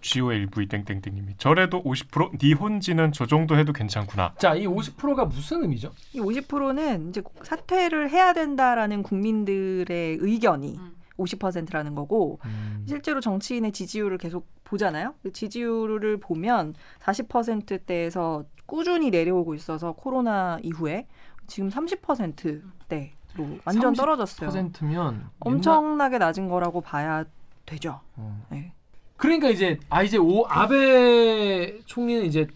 아, GOLV 땡땡땡님이 저래도 50% 니혼지는 저 정도 해도 괜찮구나. 자, 이 50%가 무슨 의미죠? 이 50%는 이제 사퇴를 해야 된다라는 국민들의 의견이 50%라는 거고 음. 실제로 정치인의 지지율을 계속 보잖아요. 그 지지율을 보면 40%대에서 꾸준히 내려오고 있어서 코로나 이후에 지금 30%대로 완전 떨어졌어요. 30%면 엄청나게 낮은 거라고 봐야 되죠. 어. 네. 그러니까 이제 아 이제 오 아베 총리는 이제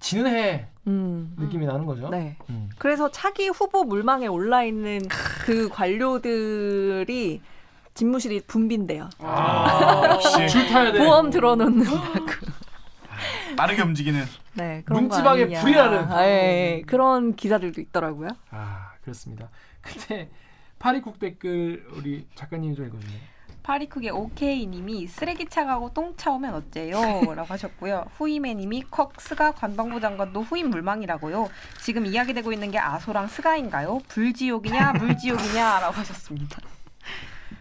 지는 해 음. 느낌이 나는 거죠. 네. 음. 그래서 차기 후보 물망에 올라 있는 그 관료들이 집무실이 붐빈대요. 아, 역시 *laughs* 줄 타야 돼. 보험 들어놓는다고. 빠르게 움직이는 네, 문지방에. 불이 나는. 아, 예, 예. 그런 기사들도 있더라고요. 아 그렇습니다. 근데 파리국 댓글 우리 작가님 좀 읽어주세요. 파리쿡의 오케이님이 쓰레기차 가고 똥 차 오면 어째요? *laughs* 라고 하셨고요. 후이메님이 컥 스가 관방부 장관도 후임 물망이라고요. 지금 이야기되고 있는 게 아소랑 스가인가요? 불지옥이냐 물지옥이냐? 라고 하셨습니다.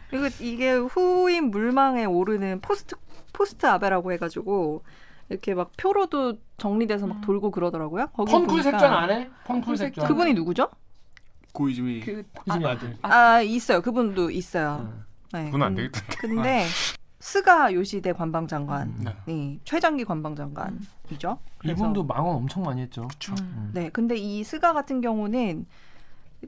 그리고 이게 후임 물망에 오르는 포스트 포스트 아베라고 해가지고 이렇게 막 표로도 정리돼서 막 돌고 그러더라고요. 거기 보니까 색전 안 해? 펑풀 색전. 그분이 누구죠? 고이즈미 그 이즈미 아들. 아 있어요. 그분도 있어요. 네. 그건 안 근- 되겠던데. 근데 스가 요시대 관방장관이 네. 최장기 관방장관이죠. 이분도 망언 엄청 많이 했죠. 그쵸. 음. 네, 근데 이 스가 같은 경우는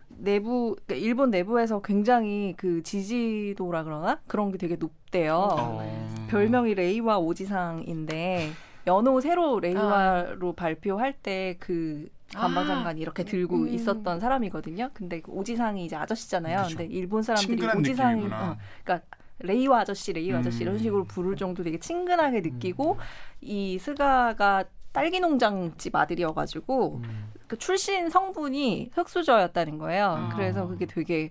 내부 그러니까 일본 내부에서 굉장히 그 지지도라 그러나 그런 게 되게 높대요. 어. 별명이 레이와 오지상인데 연호 새로 레이와로 발표할 때 그 관방장관이 이렇게 들고 음. 있었던 사람이거든요. 근데 그 오지상이 이제 아저씨잖아요. 그쵸. 근데 일본 사람들이 오지상이 느낌이구나. 어, 그러니까 레이와 아저씨, 레이와 아저씨 이런 음. 식으로 부를 정도 되게 친근하게 느끼고 이 스가가 딸기 농장 집 아들이어가지고 음. 그 출신 성분이 흑수저였다는 거예요. 아. 그래서 그게 되게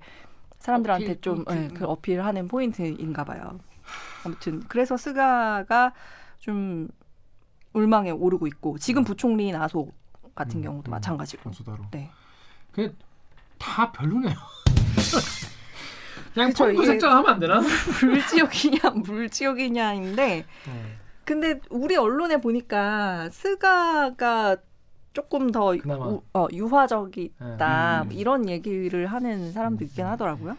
사람들한테 어필 좀 포인트. 예, 그 어필하는 포인트인가 봐요. 아무튼 그래서 스가가 좀 울망에 오르고 있고 지금 부총리인 아소 같은 음, 경우도 음. 마찬가지고. 변수다로. 네. 그게 다 별로네요. *laughs* 그냥 그쵸, 펑풀 이게- 색전 하면 안 되나? 물지옥이냐 *laughs* 물지옥이냐인데 네. 근데 우리 언론에 보니까 스가가 조금 더. 우- 어, 유화적이다 음. 뭐 이런 얘기를 하는 사람도 있긴 하더라고요.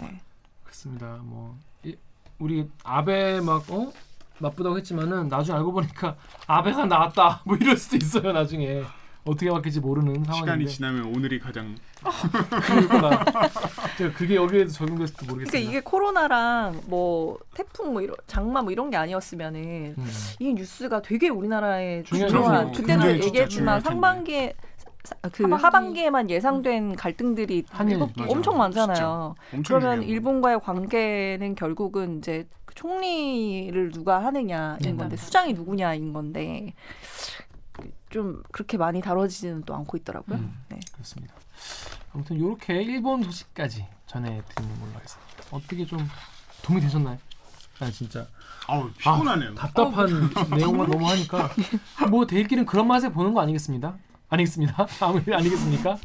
네. 그렇습니다. 뭐 이, 우리 아베 막 어? 나쁘다고 했지만은 나중에 알고 보니까 *laughs* 아베가 나왔다 *laughs* 뭐 이럴 수도 있어요 나중에 어떻게 바뀔지 모르는 시간이 상황인데 지나면 오늘이 가장 *laughs* 그러니까 제가 그게 여기에도 적용됐을지 모르겠습니다. 그러니까 이게 코로나랑 뭐 태풍 뭐 이런 장마 뭐 이런 게 아니었으면은 음. 이 뉴스가 되게 우리나라에 중요한. 그때도 얘기했지만. 상반기에 사- 그 하반기. 하반기 에만 예상된 갈등들이 한일. 엄청 많잖아요. 엄청 그러면 중요해요. 일본과의 관계는 결국은 이제 그 총리를 누가 하느냐인 네, 건데 네. 수장이 누구냐인 건데 좀 그렇게 많이 다뤄지지는 또 않고 있더라고요. 음. 네. 그렇습니다. 아무튼 이렇게 일본 소식까지 전해드리는 걸로 하겠습니다. 어떻게 좀 도움이 되셨나요? 아 진짜 아우 피곤하네요. 답답한 내용만 너무 하니까 *laughs* 뭐 대들기는 그런 맛에 보는 거 아니겠습니다. 아니겠습니다. *laughs* 아니겠습니까?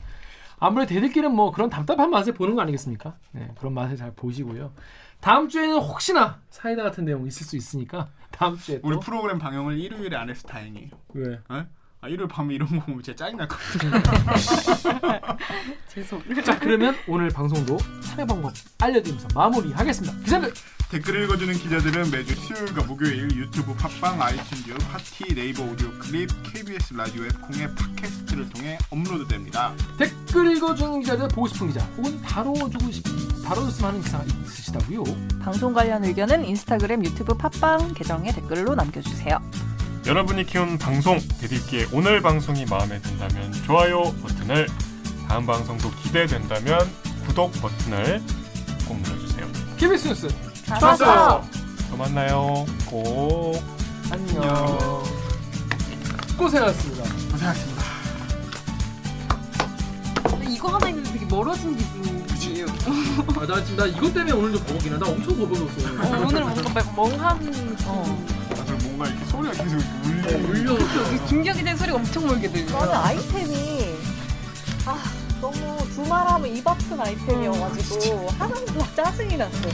아무래도 대들기는 뭐 그런 답답한 맛에 보는 거 아니겠습니까? 네 그런 맛에 잘 보시고요. 다음 주에는 혹시나 사이다 같은 내용 있을 수 있으니까 다음 주에 또 우리 프로그램 방영을 일요일에 안 해서 다행이에요. 왜? 어? 아 일요일 밤에 이런 거 보면 진짜 짜증날 것 같아요. *laughs* 죄송. 자 그러면 오늘 방송도 참여 방법 알려드리면서 마무리하겠습니다. 기자들 댓글 읽어주는 기자들은 매주 수요일과 목요일 유튜브 팟빵, 아이튠즈, 팟티, 네이버 오디오 클립, KBS 라디오 앱 콩 외 팟캐스트를 통해 업로드됩니다. 댓글 읽어주는 기자들 보고 싶은 기자 혹은 다뤄주고 싶 다뤄줬으면 하는 기사가 있으시다고요? 방송 관련 의견은 인스타그램, 유튜브 팟빵 계정에 댓글로 남겨주세요. 여러분이 키운 방송 대들기의 오늘 방송이 마음에 든다면 좋아요 버튼을 다음 방송도 기대된다면 구독 버튼을 꼭 눌러주세요. KBS 뉴스 좋았어요. 또 만나요. 꼭. 안녕. 고생하셨습니다. 고생하셨습니다. 이거 하나 있는데 되게 멀어진 기분이에요. 아, 나 지금 나 이것 때문에 오늘 좀 버벅이나나 엄청 버벅였어. 어, 오늘 뭔가 막 멍한 어. 아, 그럼 뭔가 이렇게 소리가 계속 이렇게 울려. 울려. 김경이 된 소리가 엄청 멀게 들려. 맞아 아이템이 아 너무 두말하면 입 아픈 아이템이어가지고 하나도 막 짜증이 났어.